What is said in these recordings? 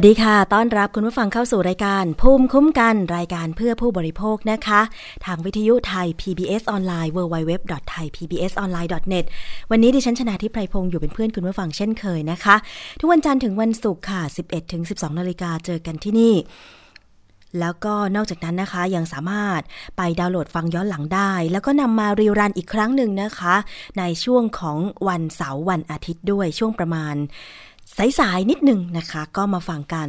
วัสดีค่ะ ต้อนรับคุณผู้ฟังเข้าสู่รายการภูมิคุ้มกันรายการเพื่อผู้บริโภคนะคะ ทางวิทยุไทย PBS ออนไลน์ www.thaipbsonline.net วันนี้ดิฉันชนะทิพไพรพงศ์อยู่เป็นเพื่อนคุณผู้ฟังเช่นเคยนะคะ ทุกวันจันทร์ถึงวันศุกร์ค่ะ 11 ถึง 12 นาฬิกาเจอกันที่นี่แล้วก็นอกจากนั้นนะคะยังสามารถไปดาวน์โหลดฟังย้อนหลังได้ แล้วก็นำมารีรันอีกครั้งหนึ่งนะคะ ในช่วงของวันเสาร์วันอาทิตย์ด้วยช่วงประมาณ สายๆนิดหนึ่งนะคะ ก็มาฟังกัน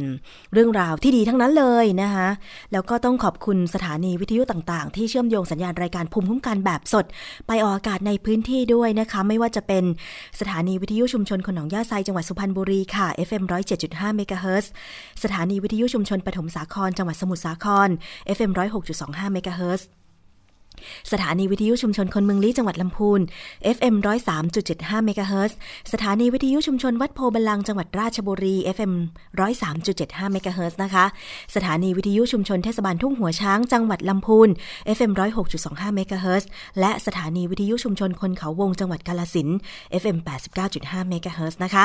เรื่องราวที่ดีทั้งนั้นเลยนะคะแล้วก็ต้องขอบคุณสถานีวิทยุต่างๆ ที่เชื่อมโยงสัญญาณรายการภูมิคุ้มกันแบบสด ไปออกอากาศในพื้นที่ด้วยนะคะ ไม่ว่าจะเป็นสถานีวิทยุชุมชนคนองย่าไซจังหวัดสุพรรณบุรีค่ะ FM 107.5เมกะเฮิรตซ์สถานีวิทยุชุมชนปฐมสาครจังหวัดสมุทรสาคร FM 106.25เมกะเฮิรตซ์ สถานีวิทยุชุมชนคนเมืองลี้จังหวัดลำพูน FM 103.75เมกะเฮิรตซ์สถานีวิทยุชุมชนวัดโพธิ์บัลลังก์จังหวัดราชบุรี FM 103.75เมกะเฮิรตซ์นะคะ สถานีวิทยุชุมชนเทศบาลทุ่งหัวช้างจังหวัดลำพูน FM 106.25เมกะเฮิรตซ์และสถานีวิทยุชุมชนคนเขาวงจังหวัดกาฬสินธุ์ FM 89.5เมกะเฮิรตซ์นะคะ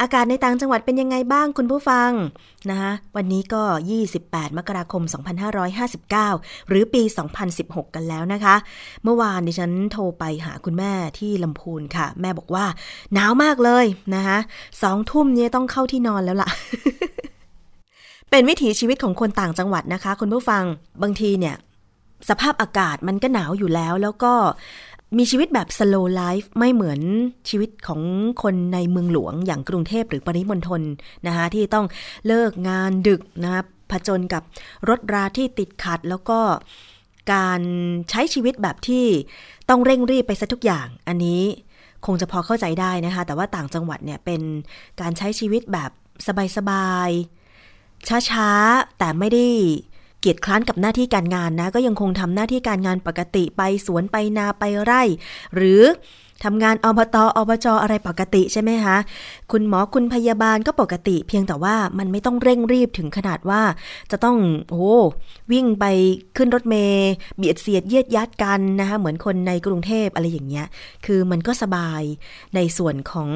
อากาศในต่างจังหวัดเป็นยังไงบ้างคุณผู้ฟังนะคะวันนี้ก็ 28 มกราคม 2559 หรือปี 2016 กันแล้วนะคะ เมื่อวานดิฉันโทรไปหาคุณแม่ที่ลำพูนค่ะ แม่บอกว่า หนาวมากเลยนะคะสองทุ่มเนี้ต้องเข้าที่นอนแล้วล่ะเป็นวิถีชีวิตของคนต่างจังหวัดนะคะ คุณผู้ฟังบางทีเนี่ย สภาพอากาศมันก็หนาวอยู่แล้ว แล้วก็มีชีวิตแบบ slow life ไม่เหมือนชีวิตของคนในเมืองหลวงอย่างกรุงเทพหรือปริมณฑลนะคะที่ต้องเลิกงานดึกนะคะผจญกับรถราที่ติดขัดแล้วก็ การใช้ชีวิตแบบที่ต้องเร่งรีบไปซะทุกอย่างอันนี้คงจะพอเข้าใจได้นะคะ แต่ว่าต่างจังหวัดเนี่ยเป็นการใช้ชีวิตแบบสบายๆช้าๆ แต่ไม่ได้เกียจคร้านกับหน้าที่การงานนะ ก็ยังคงทำหน้าที่การงานปกติไปสวนไปนาไปไร่ หรือ ทำงานอบตอบจอะไรปกติใช่ไหมคะ คุณหมอคุณพยาบาลก็ปกติ เพียงแต่ว่ามันไม่ต้องเร่งรีบถึงขนาดว่า จะต้องโอ้วิ่งไปขึ้นรถเมย์เบียดเสียดเยียดยัดกันนะคะเหมือนคนในกรุงเทพอะไรอย่างเงี้ย คือมันก็สบายในส่วนของ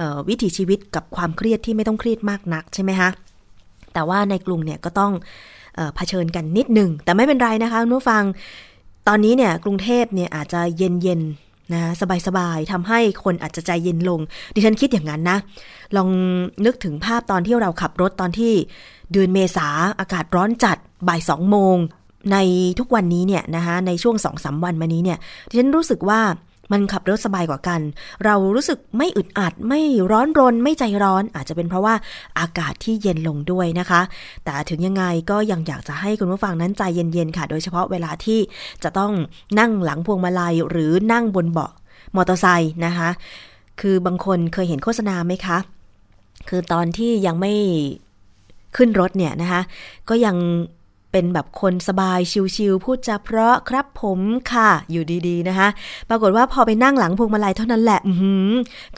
ออวิถีชีวิตกับความเครียดที่ไม่ต้องเครียดมากนักใช่ไหมคะแต่ว่าในกรุงเนี่ยก็ต้องเผชิญกันนิดหนึ่งแต่ไม่เป็นไรนะคะนุฟัง ตอนนี้เนี่ยกรุงเทพเนี่ยอาจจะเย็นเย็น นะสบายๆทำให้คนอาจจะใจเย็นลง ดิฉันคิดอย่างนั้นนะ ลองนึกถึงภาพตอนที่เราขับรถตอนที่เดือนเมษาอากาศร้อนจัดบ่ายสองโมงในทุกวันนี้เนี่ยนะคะในช่วงสองสาวันมานี้เนี่ยดิฉันรู้สึกว่า มันขับรถสบายกว่ากัน เรารู้สึกไม่อึดอัด ไม่ร้อนรน ไม่ใจร้อน อาจจะเป็นเพราะว่าอากาศที่เย็นลงด้วยนะคะ แต่ถึงยังไงก็ยังอยากจะให้คุณผู้ฟังนั้นใจเย็นๆค่ะ โดยเฉพาะเวลาที่จะต้องนั่งหลังพวงมาลัยหรือนั่งบนเบาะมอเตอร์ไซค์นะคะ คือบางคนเคยเห็นโฆษณาไหมคะ คือตอนที่ยังไม่ขึ้นรถเนี่ยนะคะ ก็ยัง เป็นแบบคนสบายชิวๆพูดจาเพราะครับผมค่ะอยู่ดีๆนะคะ ปรากฏว่าพอไปนั่งหลังพวงมาลัยเท่านั้นแหละ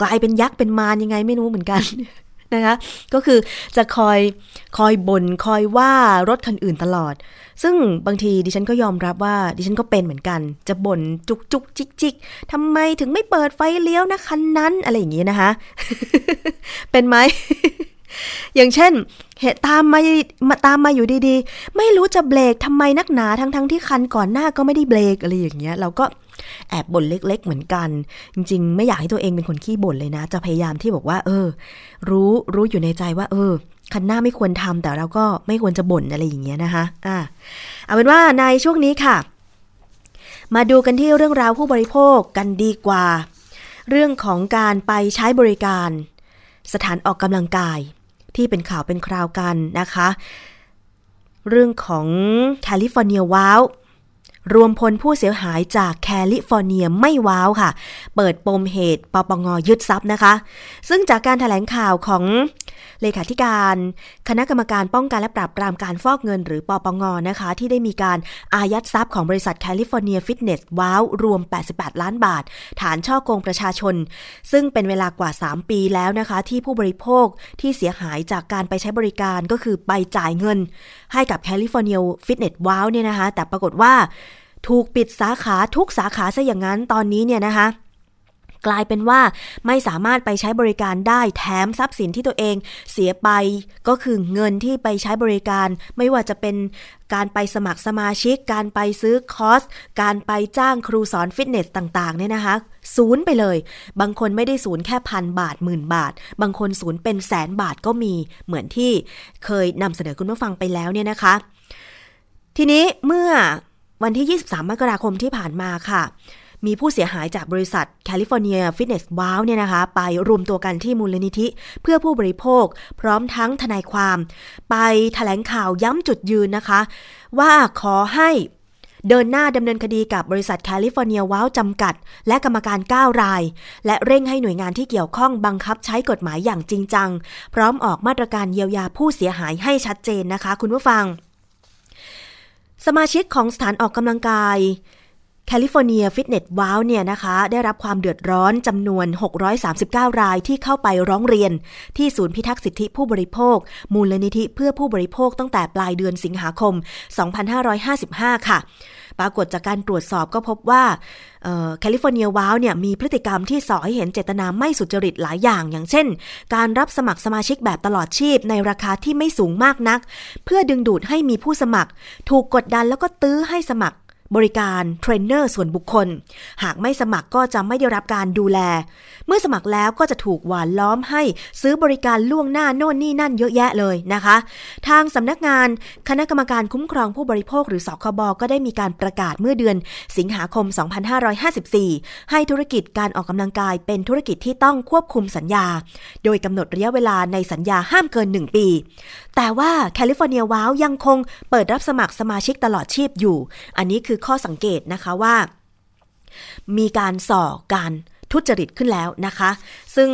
กลายเป็นยักษ์เป็นมารยังไงไม่รู้เหมือนกันนะคะก็คือจะคอยคอยบน่นคอยว่ารถคันอื่นตลอด ซึ่งบางทีดิฉันก็ยอมรับว่าดิฉันก็เป็นเหมือนกัน จะบน่นจุกจุกจิกจิกทำไมถึงไม่เปิดไฟเลี้ยวนะคันนั้นอะไรอย่างนี้นะคะ เป็นไหม อย่างเช่น เหตุตามมาตามมาอยู่ดีๆ ไม่รู้จะเบรกทำไมนักหนาทั้งๆทที่คันก่อนหน้าก็ไม่ได้เบรกอะไรอย่างเงี้ยเราก็แอบบ่นเล็ก ๆ เหมือนกัน จริง ๆ ไม่อยากให้ตัวเองเป็นคนขี้บ่นเลยนะ จะพยายามที่บอกว่า เออ รู้รู้อยู่ในใจว่า เออ คันหน้าไม่ควรทำแต่เราก็ไม่ควรจะบ่นอะไรอย่างเงี้ยนะคะอ่าเอาเป็นว่าในช่วงนี้ค่ะ มาดูกันที่เรื่องราวผู้บริโภคกันดีกว่า เรื่องของการไปใช้บริการ สถานออกกำลังกาย ที่เป็นข่าวเป็นคราวกันนะคะ เรื่องของแคลิฟอร์เนียว้าว รวมพลผู้เสียหายจากแคลิฟอร์เนียไม่ว้าวค่ะ เปิดปมเหตุปปงยึดทรัพย์นะคะ ซึ่งจากการถแถลงข่าวของเลขาธิการ คณะกรรมการป้องกันและปราบปรามการฟอกเงินหรือปปงนะคะ ที่ได้มีการอายัดทรัพย์ของบริษัทแคลิฟอร์เนียฟิตเนสว้าวรวม 88 ล้านบาท ฐานช่อโกงประชาชน ซึ่งเป็นเวลากว่า 3 ปีแล้วนะคะ ที่ผู้บริโภคที่เสียหายจากการไปใช้บริการก็คือไปจ่ายเงิน ให้กับแคลิฟอร์เนียฟิตเนสว้าวเนี่ยนะคะ แต่ปรากฏว่า ถูกปิดสาขาทุกสาขาซะอย่างนั้นตอนนี้เนี่ยนะคะ กลายเป็นว่าไม่สามารถไปใช้บริการได้แถมทรัพย์สินที่ตัวเองเสียไปก็คือเงินที่ไปใช้บริการ ไม่ว่าจะเป็นการไปสมัครสมาชิก การไปซื้อคอร์ส การไปจ้างครูสอนฟิตเนสต่างๆเนี่ยนะคะศูนย์ไปเลย บางคนไม่ได้ศูนย์แค่พันบาทหมื่นบาท บางคนศูนย์เป็นแสนบาทก็มีเหมือนที่เคยนำเสนอคุณผู้ฟังไปแล้วเนี่ยนะคะ ทีนี้เมื่อ วันที่ 23 มกราคมที่ผ่านมาค่ะ มีผู้เสียหายจากบริษัทแคลิฟอร์เนียฟิตเนสว้าวเนี่ยนะคะ ไปรวมตัวกันที่มูลนิธิ เพื่อผู้บริโภค พร้อมทั้งทนายความ ไปถแถลงข่าวย้ำจุดยืนนะคะ ว่าขอให้เดินหน้าดำเนินคดีกับบริษัทแคลิฟอร์เนียว้าวจำกัด และกรรมการ 9 ราย และเร่งให้หน่วยงานที่เกี่ยวข้องบังคับใช้กฎหมายอย่างจริงจัง พร้อมออกมาตรการเยียวยาผู้เสียหายให้ชัดเจนนะคะ คุณผู้ฟัง สมาชิกของสถานออกกำลังกายแคลิฟอร์เนียฟิตเนสว้าวเนี่ยนะคะ ได้รับความเดือดร้อนจำนวน 639 รายที่เข้าไปร้องเรียน ที่ศูนย์พิทักษ์สิทธิผู้บริโภค มูลนิธิเพื่อผู้บริโภคตั้งแต่ปลายเดือนสิงหาคม 2555 ค่ะ ปรากฏจากการตรวจสอบก็พบว่าแคลิฟอร์เนียว้าวเนี่ยมีพฤติกรรมที่ส่อให้เห็นเจตนาไม่สุจริตหลายอย่าง อย่างเช่น การรับสมัครสมาชิกแบบตลอดชีพในราคาที่ไม่สูงมากนัก เพื่อดึงดูดให้มีผู้สมัคร ถูกกดดันแล้วก็ตื้อให้สมัคร บริการเทรนเนอร์ส่วนบุคคล หากไม่สมัครก็จะไม่ได้รับการดูแล เมื่อสมัครแล้วก็จะถูกหวานล้อมให้ซื้อบริการล่วงหน้าโน่นนี่นั่นเยอะแยะเลยนะคะ ทางสำนักงานคณะกรรมการคุ้มครองผู้บริโภคหรือสคบก็ได้มีการประกาศเมื่อเดือน สิงหาคม 2554 ให้ธุรกิจการออกกำลังกายเป็นธุรกิจที่ต้องควบคุมสัญญา โดยกำหนดระยะเวลาในสัญญาห้ามเกิน 1 ปี แต่ว่าแคลิฟอร์เนียว้าวยังคงเปิดรับสมัครสมาชิกตลอดชีพอยู่ อันนี้คือข้อสังเกตนะคะว่า มีการส่อการทุจริตขึ้นแล้วนะคะซึ่ง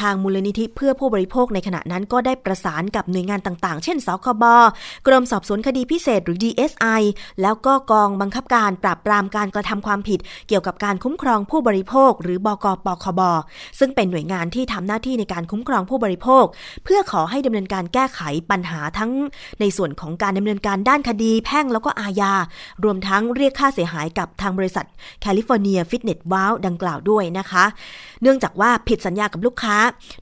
ทางมูลนิธิเพื่อผู้บริโภคในขณะนั้นก็ได้ประสานกับหน่วยงานต่างๆ เช่นสคบกรมสอบสวนคดีพิเศษหรือ DSI แล้วก็กองบังคับการปราบปรามการกระทำความผิด เกี่ยวกับการคุ้มครองผู้บริโภค หรือบกปคบ ซึ่งเป็นหน่วยงานที่ทำหน้าที่ในการคุ้มครองผู้บริโภค เพื่อขอให้ดำเนินการแก้ไขปัญหาทั้งในส่วนของการดำเนินการด้านคดีแพ่งแล้วก็อาญารวมทั้งเรียกค่าเสียหายกับทางบริษัทแคลิฟอร์เนียฟิตเนสว้าวดังกล่าวด้วยนะคะ เนื่องจากว่าผิดสัญญากับลูกค้า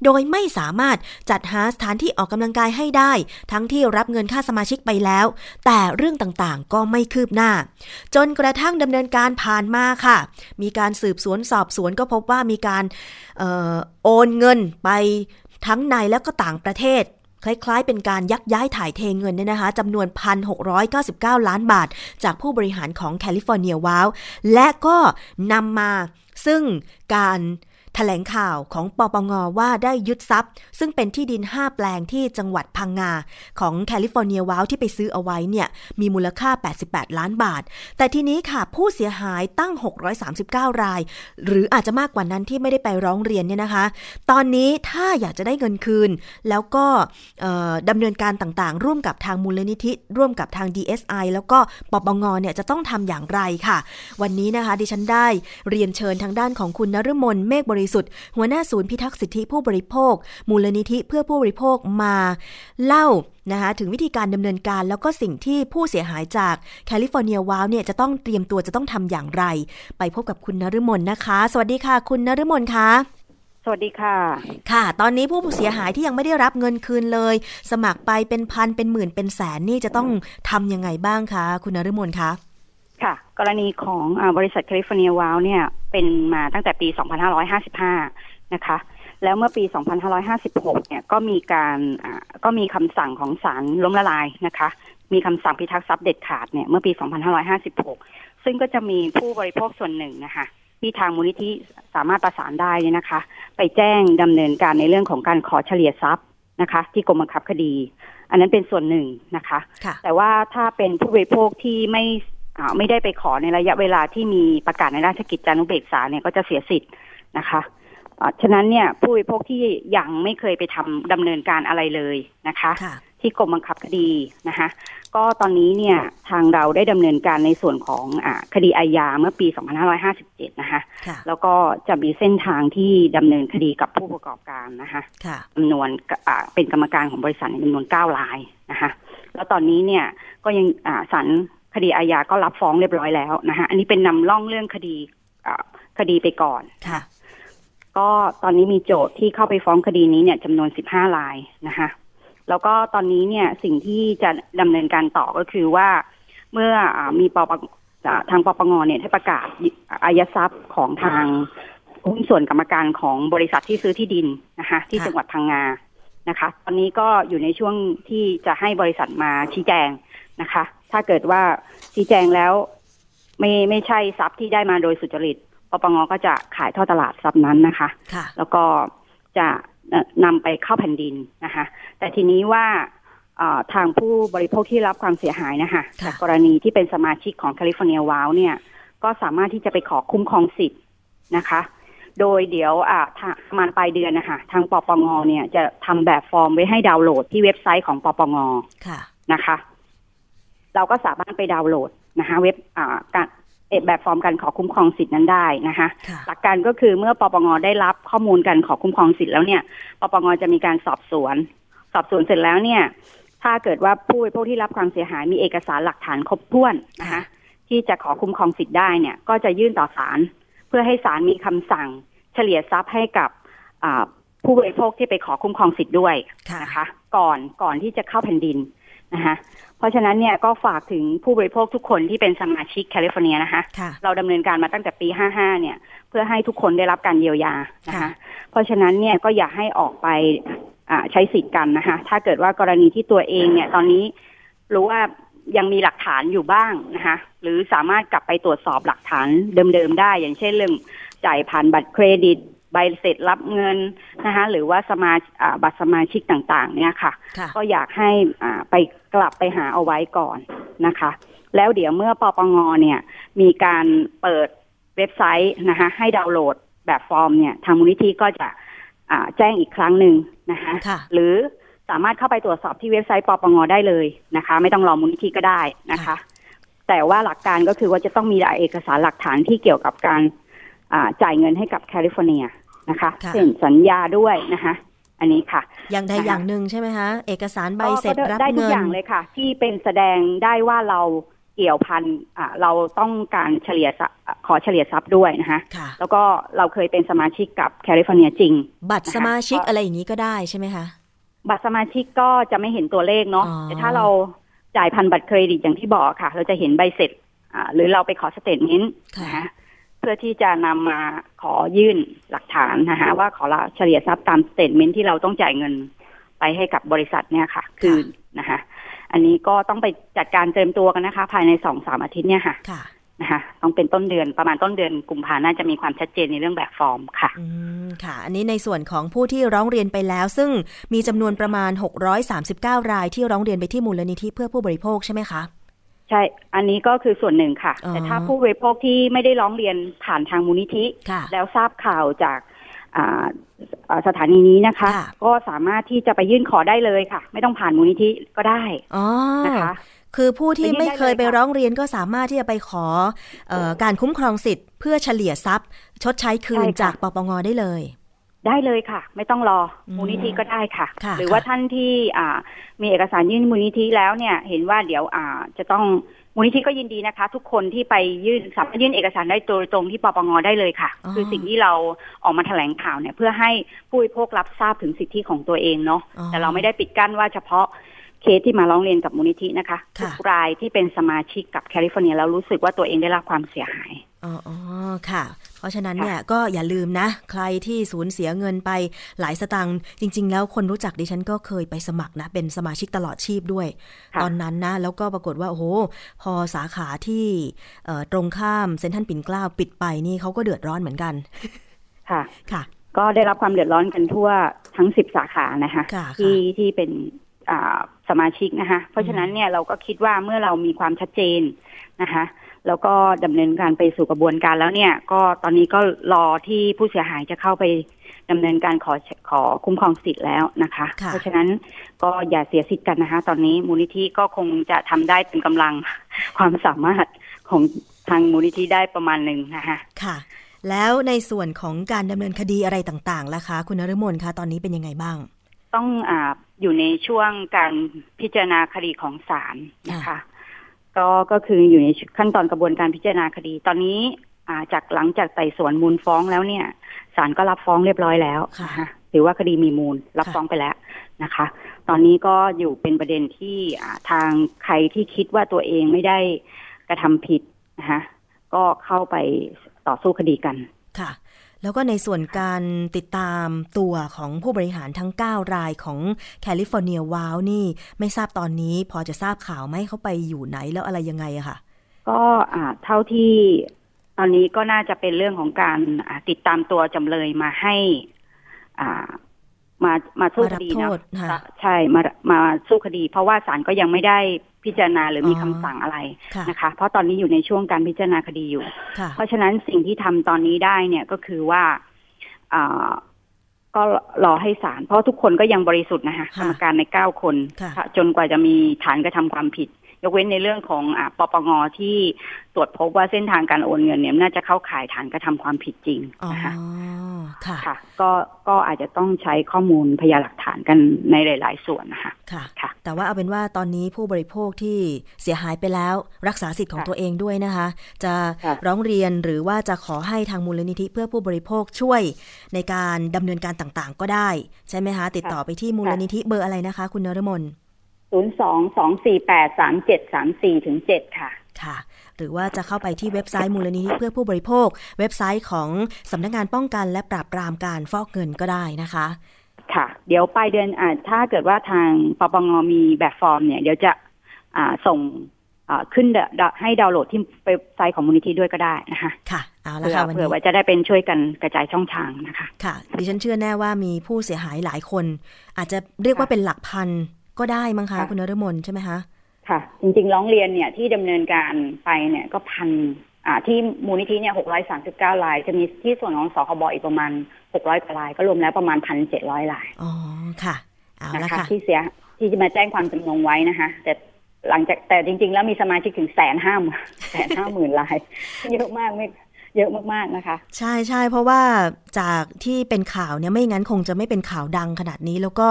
โดยไม่สามารถจัดหาสถานที่ออกกำลังกายให้ได้ ทั้งที่รับเงินค่าสมาชิกไปแล้ว แต่เรื่องต่างๆ ก็ไม่คืบหน้า จนกระทั่งดำเนินการผ่านมาค่ะ มีการสืบสวนสอบสวนก็พบว่ามีการออโอนเงินไปทั้งในและก็ต่างประเทศคล้ายๆ เป็นการยักย้ายถ่ายเทเงินเนี่ยนะคะจำนวน 1,699 ล้านบาท จากผู้บริหารของแคลิฟอร์เนียวาว และก็นำมาซึ่งการ ถแถลงข่าวของปปงว่าได้ยึดทรัพย์ ซึ่งเป็นที่ดิน 5 แปลงที่จังหวัดพังงา ของแคลิฟอร์เนียวาวที่ไปซื้อเอาไว้เนี่ยมีมูลค่า 88 ล้านบาท แต่ทีนี้ค่ะผู้เสียหายตั้ง 639 ราย หรืออาจจะมากกว่านั้นที่ไม่ได้ไปร้องเรียนเนี่ยนะคะ ตอนนี้ถ้าอยากจะได้เงินคืน แล้วก็ดำเนินการต่างๆ ร่วมกับทางมูลนิธิ ร่วมกับทาง DSI แล้วก็ปปงเนี่ยจะต้องทำอย่างไรค่ะ วันนี้นะคะดิฉันได้เรียนเชิญทางด้านของคุณนฤมลเมฆบริสุทธิ์ หัวหน้าศูนย์พิทักษ์สิทธิผู้บริโภค มูลนิธิเพื่อผู้บริโภคมาเล่านะคะถึงวิธีการดำเนินการแล้วก็สิ่งที่ผู้เสียหายจากแคลิฟอร์เนียวาวเนี่ยจะต้องเตรียมตัวจะต้องทำอย่างไร ไปพบกับคุณนฤมลนะคะ สวัสดีค่ะ คุณนฤมลคะสวัสดีค่ะ ค่ะ ตอนนี้ผู้เสียหายที่ยังไม่ได้รับเงินคืนเลย สมัครไปเป็นพันเป็นหมื่นเป็นแสนนี่จะต้องทำยังไงบ้างคะ คุณนฤมลคะ ค่ะ กรณีของอบริษัทแคลิฟอร์เนียวาวเนี่ยเป็นมาตั้งแต่ปี 2555 นะคะ แล้วเมื่อปี 2556 เนี่ยก็มีการก็มีคำสั่งของศาลล้มละลายนะคะ มีคำสั่งพิทักษ์ทรัพย์เด็ดขาดเนี่ยเมื่อปี 2556 ซึ่งก็จะมีผู้บริโภคส่วนหนึ่งนะคะที่ทางมูลนิธิสามารถประสานได้เนี่ยนะคะ ไปแจ้งดำเนินการในเรื่องของการขอเฉลี่ยทรัพย์นะคะ ที่กรมบังคับคดี อันนั้นเป็นส่วนหนึ่งนะคะ แต่ว่าถ้าเป็นผู้บริโภคที่ไม่ ไม่ได้ไปขอในระยะเวลาที่มีประกาศในราชกิจจานุเบกษาเนี่ยก็จะเสียสิทธิ์นะคะฉะนั้นเนี่ยผู้บริโภคที่ยังไม่เคยไปทำดำเนินการอะไรเลยนะคะ ที่กรมบังคับคดีนะคะ ก็ตอนนี้เนี่ยทางเราได้ดำเนินการในส่วนของอคดีอาญาเมื่อปี 2557 นะคะ แล้วก็จะมีเส้นทางที่ดำเนินคดีกับผู้ประกอบการนะคะจำนวนเป็นกรรมการของบริษัทจำนวน9รายนะคะ แล้วตอนนี้เนี่ยก็ยังศาล คดีอาญาก็รับฟ้องเรียบร้อยแล้วนะคะอันนี้เป็นนำล่องเรื่องคดีคดีไปก่อนค่ะ ก็ตอนนี้มีโจทย์ที่เข้าไปฟ้องคดีนี้เนี่ยจำนวนสิบห้ารายนะคะแล้วก็ตอนนี้เนี่ยสิ่งที่จะดำเนินการต่อก็คือว่า เมื่ออมีปปทางปปงเนี่ยได้ประกาศอายัดทรัพย์ของทางหุ้นส่วนกรรมการของบริษัทที่ซื้อที่ดินนะคะ ที่จังหวัดพังงานะคะ ตอนนี้ก็อยู่ในช่วงที่จะให้บริษัทมาชี้แจงนะคะ ถ้าเกิดว่าชี้แจงแล้วไม่ไม่ใช่ทรัพย์ที่ได้มาโดยสุจริตปปงก็จะขายท่อตลาดทรัพย์นั้นนะคะคะแล้วก็จะนำไปเข้าแผ่นดินนะคะ แต่ทีนี้ว่าทางผู้บริโภคที่รับความเสียหายนะคะกรณีที่เป็นสมาชิกของแคลิฟอร์เนียวาวเนี่ย ก็สามารถที่จะไปขอคุ้มครองสิทธิ์นะคะ โดยเดี๋ยวอ่าประมาณปลายเดือนนะคะทางปปงเนี่ยจะทำแบบฟอร์มไว้ให้ดาวน์โหลดที่เว็บไซต์ของปปงนะคะ เราก็สามารถไปดาวน์โหลดนะคะเว็บอ่าการแบบฟอร์มการขอคุ้มครองสิทธินั้นได้นะคะค่ะหลักการก็คือเมื่อปปงได้รับข้อมูลการขอคุ้มครองสิทธิ์แล้วเนี่ยปปงจะมีการสอบสวน สอบสวนเสร็จแล้วเนี่ย ถ้าเกิดว่าผู้บริโภคที่รับความเสียหายมีเอกสารหลักฐานครบถ้วนนะคะที่จะขอคุ้มครองสิทธิ์ได้เนี่ย ก็จะยื่นต่อศาลเพื่อให้ศาลมีคำสั่ง เฉลี่ยทรัพย์ให้กับอ่าผู้บริโภคที่ไปขอคุ้มครองสิทธิ์ด้วยค่ะนะคะ ก่อนก่อนที่จะเข้าแผ่นดิน นะคะเพราะฉะนั้นเนี่ยก็ฝากถึงผู้บริโภคทุกคนที่เป็นสมาชิกแคลิฟอร์เนียนะคะค่ะเราดำเนินการมาตั้งแต่ปี 55 เนี่ย เพื่อให้ทุกคนได้รับการเยียวยานะคะค่ะเพราะฉะนั้นเนี่ยก็อย่าให้ออกไปอ่าใช้สิทธิ์กันนะคะ ถ้าเกิดว่ากรณีที่ตัวเองเนี่ยตอนนี้รู้ว่ายังมีหลักฐานอยู่บ้างนะคะ หรือสามารถกลับไปตรวจสอบหลักฐานเดิมๆได้ อย่างเช่นเรื่องจ่ายผ่านบัตรเครดิต ใบเสร็จรับเงินนะคะหรือว่าสมาอ่าบัตรสมาชิกต่างๆ เนี่ยค่ะค่ะก็อยากให้อ่าไปกลับไปหาเอาไว้ก่อนนะคะ แล้วเดี๋ยวเมื่อปปงเนี่ย มีการเปิดเว็บไซต์นะคะให้ดาวน์โหลดแบบฟอร์มเนี่ยทางมูลนิธิก็จะอ่าแจ้งอีกครั้งหนึ่งนะคะค่ะหรือสามารถเข้าไปตรวจสอบที่เว็บไซต์ปปงได้เลยนะคะ ไม่ต้องรอมูลนิธิก็ได้นะคะค่ะแต่ว่าหลักการก็คือว่าจะต้องมีเอกสารหลักฐานที่เกี่ยวกับการอ่าจ่ายเงินให้กับแคลิฟอร์เนีย นะคะค่ะเซ็นสัญญาด้วยนะคะ อันนี้ค่ะ อย่างใดนะคะอย่างหนึ่งใช่ไหมคะ เอกสารใบก็เสร็จก็รับได้ทุกเงินอย่างเลยค่ะ ที่เป็นแสดงได้ว่าเราเกี่ยวพันอ่าเราต้องการเฉลี่ยทรัพย์ขอเฉลี่ยทรัพย์ด้วยนะคะค่ะแล้วก็เราเคยเป็นสมาชิกกับแคลิฟอร์เนียจริง บัตรนะคะสมาชิกก็อะไรอย่างนี้ก็ได้ใช่ไหมคะบัตรสมาชิกก็จะไม่เห็นตัวเลขเนาะอ๋อแต่ถ้าเราจ่ายผ่านบัตรเครดิตอย่างที่บอกค่ะ เราจะเห็นใบเสร็จอ่าหรือเราไปขอ statement ค่ะนะคะ เพื่อที่จะนำมาขอยื่นหลักฐานนะคะว่าขอละเฉลี่ยทรัพย์ตาม statement ที่เราต้องจ่ายเงินไปให้กับบริษัทเนี่ยค่ะ คืนนะคะอันนี้ก็ต้องไปจัดการเตรียมตัวกันนะคะ ภายในสองสามอาทิตย์เนี่ยค่ะค่ะนะคะต้องเป็นต้นเดือนประมาณต้นเดือนกุมภาน่าจะมีความชัดเจนในเรื่องแบบฟอร์มค่ะอืมค่ะ อันนี้ในส่วนของผู้ที่ร้องเรียนไปแล้ว ซึ่งมีจำนวนประมาณ 639 รายที่ร้องเรียนไปที่มูลนิธิเพื่อผู้บริโภคใช่ไหมคะ ใช่ อันนี้ก็คือส่วนหนึ่งค่ะอ๋อแต่ถ้าผู้บริโภคที่ไม่ได้ร้องเรียนผ่านทางมูลนิธิค่ะแล้วทราบข่าวจากอ่าอ่าสถานีนี้นะคะค่ะก็สามารถที่จะไปยื่นขอได้เลยค่ะ ไม่ต้องผ่านมูลนิธิก็ได้อ๋อนะคะ คือผู้ที่ไปยื่นไม่ได้เคยเลยไปค่ะร้องเรียนก็สามารถที่จะไปขอเออการคุ้มครองสิทธิ์เพื่อเฉลี่ยทรัพย์ ชดใช้คืนจากปปงได้เลย ได้เลยค่ะ ไม่ต้องรออมมูลนิธิก็ได้ค่ะค่ะหรือว่าค่ะท่านที่อ่ามีเอกสารยื่นมูลนิธิแล้วเนี่ย เห็นว่าเดี๋ยวอ่าจะต้องมูลนิธิก็ยินดีนะคะ ทุกคนที่ไปยื่นสามารถยื่นเอกสารได้โดยตรงที่ปปงได้เลยค่ะอ๋อคือสิ่งที่เราออกมาแถลงข่าวเนี่ย เพื่อให้ผู้บริโภครับทราบถึงสิทธิของตัวเองเนาะอ๋อแต่เราไม่ได้ปิดกั้นว่าเฉพาะ เคสที่มาร้องเรียนกับมูลนิธินะคะค่ะทุกรายที่เป็นสมาชิกกับแคลิฟอร์เนียแล้วรู้สึกว่าตัวเองได้รับความเสียหาย อ๋ออ๋อค่ะ เพราะฉะนั้นค่ะเนี่ยก็อย่าลืมนะ ใครที่สูญเสียเงินไปหลายสตังค์จริง ๆ แล้วคนรู้จักดิฉันก็เคยไปสมัครนะ เป็นสมาชิกตลอดชีพด้วยค่ะตอนนั้นนะ แล้วก็ปรากฏว่า โอ้โห พอสาขาที่เอ่อตรงข้ามเซ็นทรัลปิ่นเกล้าปิดไปนี่เขาก็เดือดร้อนเหมือนกัน ค่ะ ค่ะ ก็ได้รับความเดือดร้อนกันทั่วทั้งสิบสาขานะคะค่ะที่ที่เป็นอ่า สมาชิกนะคะ เพราะฉะนั้นเนี่ยเราก็คิดว่าเมื่อเรามีความชัดเจนนะคะ แล้วก็ดำเนินการไปสู่กระบวนการแล้วเนี่ย ก็ตอนนี้ก็รอที่ผู้เสียหายจะเข้าไปดำเนินการขอขอคุ้มครองสิทธิ์แล้วนะคะค่ะเพราะฉะนั้นก็อย่าเสียสิทธิ์กันนะคะ ตอนนี้มูลนิธิก็คงจะทำได้เต็มกำลังความสามารถของทางมูลนิธิได้ประมาณหนึ่งนะคะค่ะ แล้วในส่วนของการดำเนินคดีอะไรต่างๆล่ะคะ คุณนฤมลคะตอนนี้เป็นยังไงบ้าง ต้องอา อยู่ในช่วงการพิจารณาคดีของศาลนะคะ ก็ก็คืออยู่ในขั้นตอนกระบวนการพิจารณาคดี ตอนนี้อ่าจากหลังจากไต่สวนมูลฟ้องแล้วเนี่ยศาลก็รับฟ้องเรียบร้อยแล้วค่ะนะคะหรือว่าคดีมีมูลรับค่ะฟ้องไปแล้วนะคะ ตอนนี้ก็อยู่เป็นประเด็นที่อ่าทางใครที่คิดว่าตัวเองไม่ได้กระทำผิดนะคะก็เข้าไปต่อสู้คดีกันค่ะ แล้วก็ในส่วนการติดตามตัวของผู้บริหารทั้ง 9 รายของแคลิฟอร์เนียวาวนี่ ไม่ทราบตอนนี้พอจะทราบข่าวไหมเขาไปอยู่ไหนแล้วอะไรยังไงอะค่ะ ก็อ่าเท่าที่ตอนนี้ก็น่าจะเป็นเรื่องของการติดตามตัวจำเลยมาให้อ่า มามาสู้คดีมารับนะโทษค่ะใช่มามาสู้คดี เพราะว่าศาลก็ยังไม่ได้พิจารณาหรือมีอ๋อคำสั่งอะไรค่ะนะคะ เพราะตอนนี้อยู่ในช่วงการพิจารณาคดีอยู่ค่ะเพราะฉะนั้นสิ่งที่ทำตอนนี้ได้เนี่ยก็คือว่าอ่าก็รอให้ศาลเพราะทุกคนก็ยังบริสุทธิ์นะคะกค่ะรรมการในเก้าคนค่ะจนกว่าจะมีฐานกระทำความผิด ยกเว้นในเรื่องของอปปงที่ตรวจพบว่าเส้นทางการโอนเงินเนี่ยน่าจะเข้าข่ายฐานกระทำความผิดจริงนะคะค่ะค่ะก็ก็อาจจะต้องใช้ข้อมูลพยานหลักฐานกันในหลาย ๆ ส่วนนะคะค่ะค่ะ แต่ว่าเอาเป็นว่าตอนนี้ผู้บริโภคที่เสียหายไปแล้วรักษาสิทธิ์ของตัวเองด้วยนะคะ จะร้องเรียนหรือว่าจะขอให้ทางมูลนิธิเพื่อผู้บริโภคช่วยในการดำเนินการต่างๆ ก็ได้ ใช่ไหมคะ ติดต่อไปที่มูลนิธิเบอร์อะไรนะคะ คุณนรมน ศูนย์สองสองสี่แปดสามเจ็ดสามสี่ถึงเจ็ดค่ะ ค่ะ หรือว่าจะเข้าไปที่เว็บไซต์มูลนิธิเพื่อผู้บริโภค เว็บไซต์ของสำนักงานป้องกันและปราบปรามการฟอกเงินก็ได้นะคะ ค่ะ เดี๋ยวปลายเดือนถ้าเกิดว่าทางปปงมีแบบฟอร์มเนี่ย เดี๋ยวจะส่งขึ้นให้ดาวน์โหลดที่เว็บไซต์ของมูลนิธิด้วยก็ได้นะคะ ค่ะ เอาละค่ะวันนี้เผื่อว่าจะได้เป็นช่วยกันกระจายช่องทางนะคะ ค่ะ ดิฉันเชื่อแน่ว่ามีผู้เสียหายหลายคน อาจจะเรียกว่าเป็นหลักพัน ก็ได้มั้งคะ คุณนรมนใช่ไหมคะค่ะ จริงๆ ร้องเรียนเนี่ยที่ดำเนินการไปเนี่ยก็พันอ่าที่มูลนิธิเนี่ยหกร้อยสามสิบเก้าราย จะมีที่ส่วนของสคบอีกประมาณหกร้อยกว่าราย ก็รวมแล้วประมาณพันเจ็ดร้อยราย อ๋อ ค่ะ เอาละค่ะ ที่เสียที่จะมาแจ้งความจำนงไว้นะคะ แต่หลังจากแต่จริง ๆ แล้วมีสมาชิกถึงแสนห้าแสนห้าหมื่นราย เยอะมากไม่ เยอะมากๆนะคะ ใช่ใช่เพราะว่าจากที่เป็นข่าวเนี่ยไม่งั้นคงจะไม่เป็นข่าวดังขนาดนี้ แล้วก็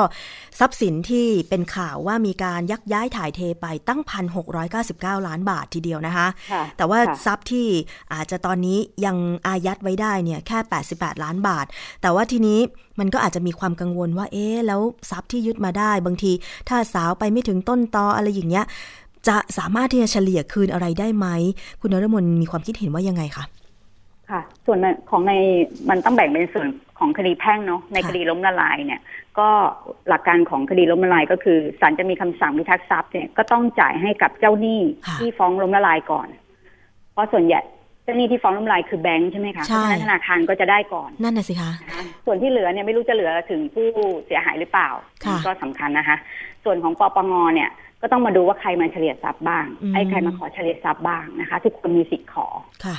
ทรัพย์สินที่เป็นข่าวว่ามีการยักย้ายถ่ายเทไปตั้งพันหกร้อยเก้าสิบเก้าล้านบาททีเดียวนะคะ แต่ว่าทรัพย์ที่อาจจะตอนนี้ยังอายัดไว้ได้เนี่ยแค่แปดสิบแปดล้านบาท แต่ว่าทีนี้มันก็อาจจะมีความกังวลว่าเอ๊แล้วทรัพย์ที่ยึดมาได้บางที ถ้าสาวไปไม่ถึงต้นตออะไรอย่างเงี้ยจะสามารถที่จะเฉลี่ยคืนอะไรได้ไหม คุณนรมนมีความคิดเห็นว่ายังไงคะ ค่ะ ส่วนของในมันต้องแบ่งเป็นส่วนของคดีแพ่งเนาะในคดีล้มละลายเนี่ย ก็หลักการของคดีล้มละลายก็คือศาลจะมีคำสั่งพิทักษ์ทรัพย์เนี่ยก็ต้องจ่ายให้กับเจ้าหนี้ที่ฟ้องล้มละลายก่อน เพราะส่วนใหญ่เจ้าหนี้ที่ฟ้องล้มละลายคือแบงค์ใช่ไหมคะเพราะฉะนั้นธนาคารก็จะได้ก่อนนั่นน่ะสิคะส่วนที่เหลือเนี่ยไม่รู้จะเหลือถึงผู้เสียหายหรือเปล่าก็สำคัญนะคะ ส่วนของปปงเนี่ยก็ต้องมาดูว่าใครมาเฉลี่ยทรัพย์บ้าง ไอ้ใครมาขอเฉลี่ยทรัพย์บ้างนะคะ ทุกคนมีสิทธิ์ขอค่ะ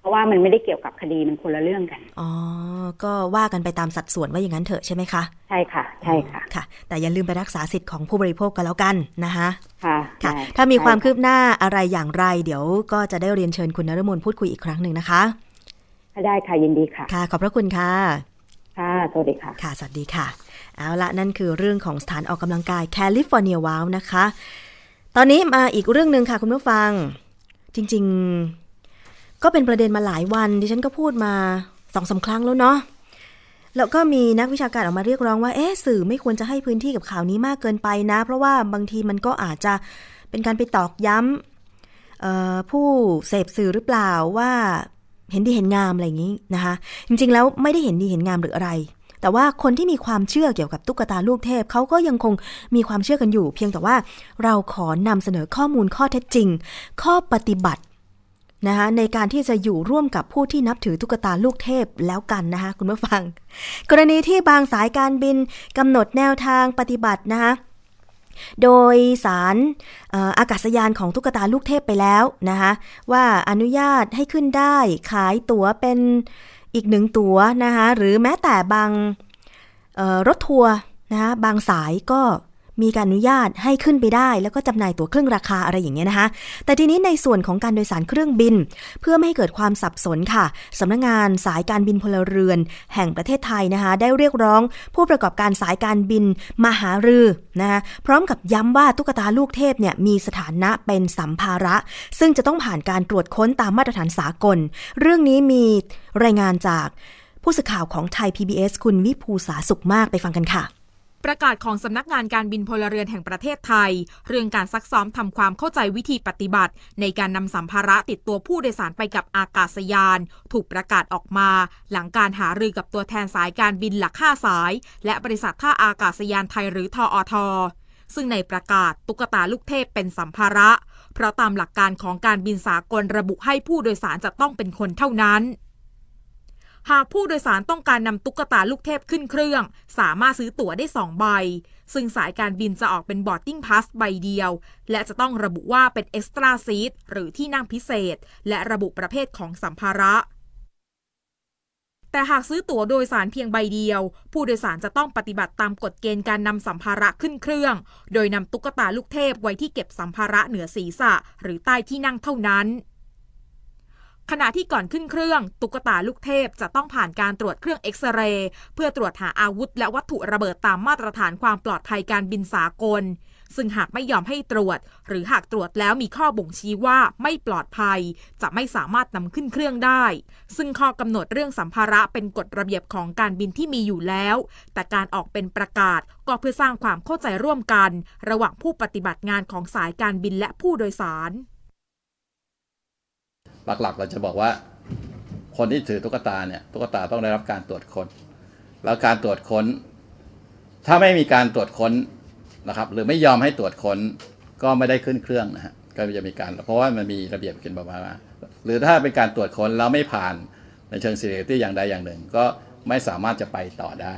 เพราะว่ามันไม่ได้เกี่ยวกับคดีมันคนละเรื่องกัน อ๋อ ก็ว่ากันไปตามสัดส่วนว่าอย่างนั้นเถอะใช่ไหมคะ ใช่ค่ะ ใช่ค่ะ ค่ะ แต่อย่าลืมไปรักษาสิทธิ์ของผู้บริโภคกันแล้วกันนะคะค่ะค่ะ ถ้ามีความคืบหน้าอะไรอย่างไร เดี๋ยวก็จะได้เรียนเชิญคุณนรมนพูดคุยอีกครั้งหนึ่งนะคะได้ค่ะยินดีค่ะ ค่ะ ขอบพระคุณค่ะ ค่ะ สวัสดีค่ะ ค่ะ สวัสดีค่ะ เอาละนั่นคือเรื่องของสถานออกกำลังกายแคลิฟอร์เนียวาวนะคะ ตอนนี้มาอีกเรื่องหนึ่งค่ะคุณผู้ฟัง จริง ๆ ก็เป็นประเด็นมาหลายวันดิฉันก็พูดมาสองสาครั้งแล้วเนาะแล้วก็มีนักวิชาการออกมาเรียกร้องว่าเอ๊ะสื่อไม่ควรจะให้พื้นที่กับข่าวนี้มากเกินไปนะ เพราะว่าบางทีมันก็อาจจะเป็นการไปตอกย้ำผู้เสพสื่อหรือเปล่าว่าเห็นดีเห็นงามอะไรอย่างนี้นะคะ จริงๆแล้วไม่ได้เห็นดีเห็นงามหรืออะไร แต่ว่าคนที่มีความเชื่อเกี่ยวกับตุ๊กตาลูกเทพเขาก็ยังคงมีความเชื่อกันอยู่ เพียงแต่ว่าเราขอนำเสนอข้อมูลข้อเท็จจริง ข้อปฏิบัติ นะคะในการที่จะอยู่ร่วมกับผู้ที่นับถือตุ๊กตาลูกเทพแล้วกันนะคะคุณผู้ฟัง กรณีที่บางสายการบินกำหนดแนวทางปฏิบัตินะคะโดยสารอากาศยานของตุ๊กตาลูกเทพไปแล้วนะคะว่าอนุญาตให้ขึ้นได้ขายตั๋วเป็นอีกหนึ่งตั๋วนะคะหรือแม้แต่บางรถทัวร์นะคะบางสายก็ มีการอนุญาตให้ขึ้นไปได้ แล้วก็จำหน่ายตั๋วเครื่องราคาอะไรอย่างเงี้ยนะคะ แต่ทีนี้ในส่วนของการโดยสารเครื่องบิน เพื่อไม่ให้เกิดความสับสนค่ะสำนักงงานสายการบินพลเรือน แห่งประเทศไทยนะคะ ได้เรียกร้องผู้ประกอบการสายการบินมาหารือนะคะพร้อมกับย้ำว่าตุ๊กตาลูกเทพเนี่ยมีสถานะเป็นสัมภาระ ซึ่งจะต้องผ่านการตรวจค้นตามมาตรฐานสากล เรื่องนี้มีรายงานจากผู้สื่อข่าวของไทย PBS คุณวิภูสาสุขมากไปฟังกันค่ะ ประกาศของสำนักงานการบินพลเรือนแห่งประเทศไทย เรื่องการซักซ้อมทำความเข้าใจวิธีปฏิบัติ ในการนำสัมภาระติดตัวผู้โดยสารไปกับอากาศยาน ถูกประกาศออกมา หลังการหารือกับตัวแทนสายการบินหลักห้าสาย และบริษัทท่าอากาศยานไทยหรือทออทซึ่งในประกาศตุ๊กตาลูกเทพเป็นสัมภาระ เพราะตามหลักการของการบินสากลระบุให้ผู้โดยสารจะต้องเป็นคนเท่านั้น หากผู้โดยสารต้องการนำตุ๊กตาลูกเทพขึ้นเครื่อง สามารถซื้อตั๋วได้ 2 ใบ ซึ่งสายการบินจะออกเป็น boarding pass ใบเดียว และจะต้องระบุว่าเป็น extra seat หรือที่นั่งพิเศษ และระบุประเภทของสัมภาระ แต่หากซื้อตั๋วโดยสารเพียงใบเดียว ผู้โดยสารจะต้องปฏิบัติตามกฎเกณฑ์การนำสัมภาระขึ้นเครื่อง โดยนำตุ๊กตาลูกเทพไว้ที่เก็บสัมภาระเหนือศีรษะ หรือใต้ที่นั่งเท่านั้น ขณะที่ก่อนขึ้นเครื่อง ตุ๊กตาลูกเทพจะต้องผ่านการตรวจเครื่องเอ็กซเรย์เพื่อตรวจหาอาวุธและวัตถุระเบิดตามมาตรฐานความปลอดภัยการบินสากล ซึ่งหากไม่ยอมให้ตรวจ หรือหากตรวจแล้วมีข้อบ่งชี้ว่าไม่ปลอดภัย จะไม่สามารถนำขึ้นเครื่องได้ ซึ่งข้อกำหนดเรื่องสัมภาระเป็นกฎระเบียบของการบินที่มีอยู่แล้ว แต่การออกเป็นประกาศก็เพื่อสร้างความเข้าใจร่วมกัน ระหว่างผู้ปฏิบัติงานของสายการบินและผู้โดยสาร หลักๆ เราจะบอกว่า คนที่ถือตุ๊กตาเนี่ยตุ๊กตาต้องได้รับการตรวจค้น แล้วการตรวจค้น ถ้าไม่มีการตรวจค้นนะครับ หรือไม่ยอมให้ตรวจค้นก็ไม่ได้ขึ้นเครื่องนะฮะก็จะมีการเพราะว่ามันมีระเบียบขึ้นมาหรือถ้าเป็นการตรวจค้นแล้วไม่ผ่านในเชิง security อย่างใดอย่างหนึ่ง ก็ไม่สามารถจะไปต่อได้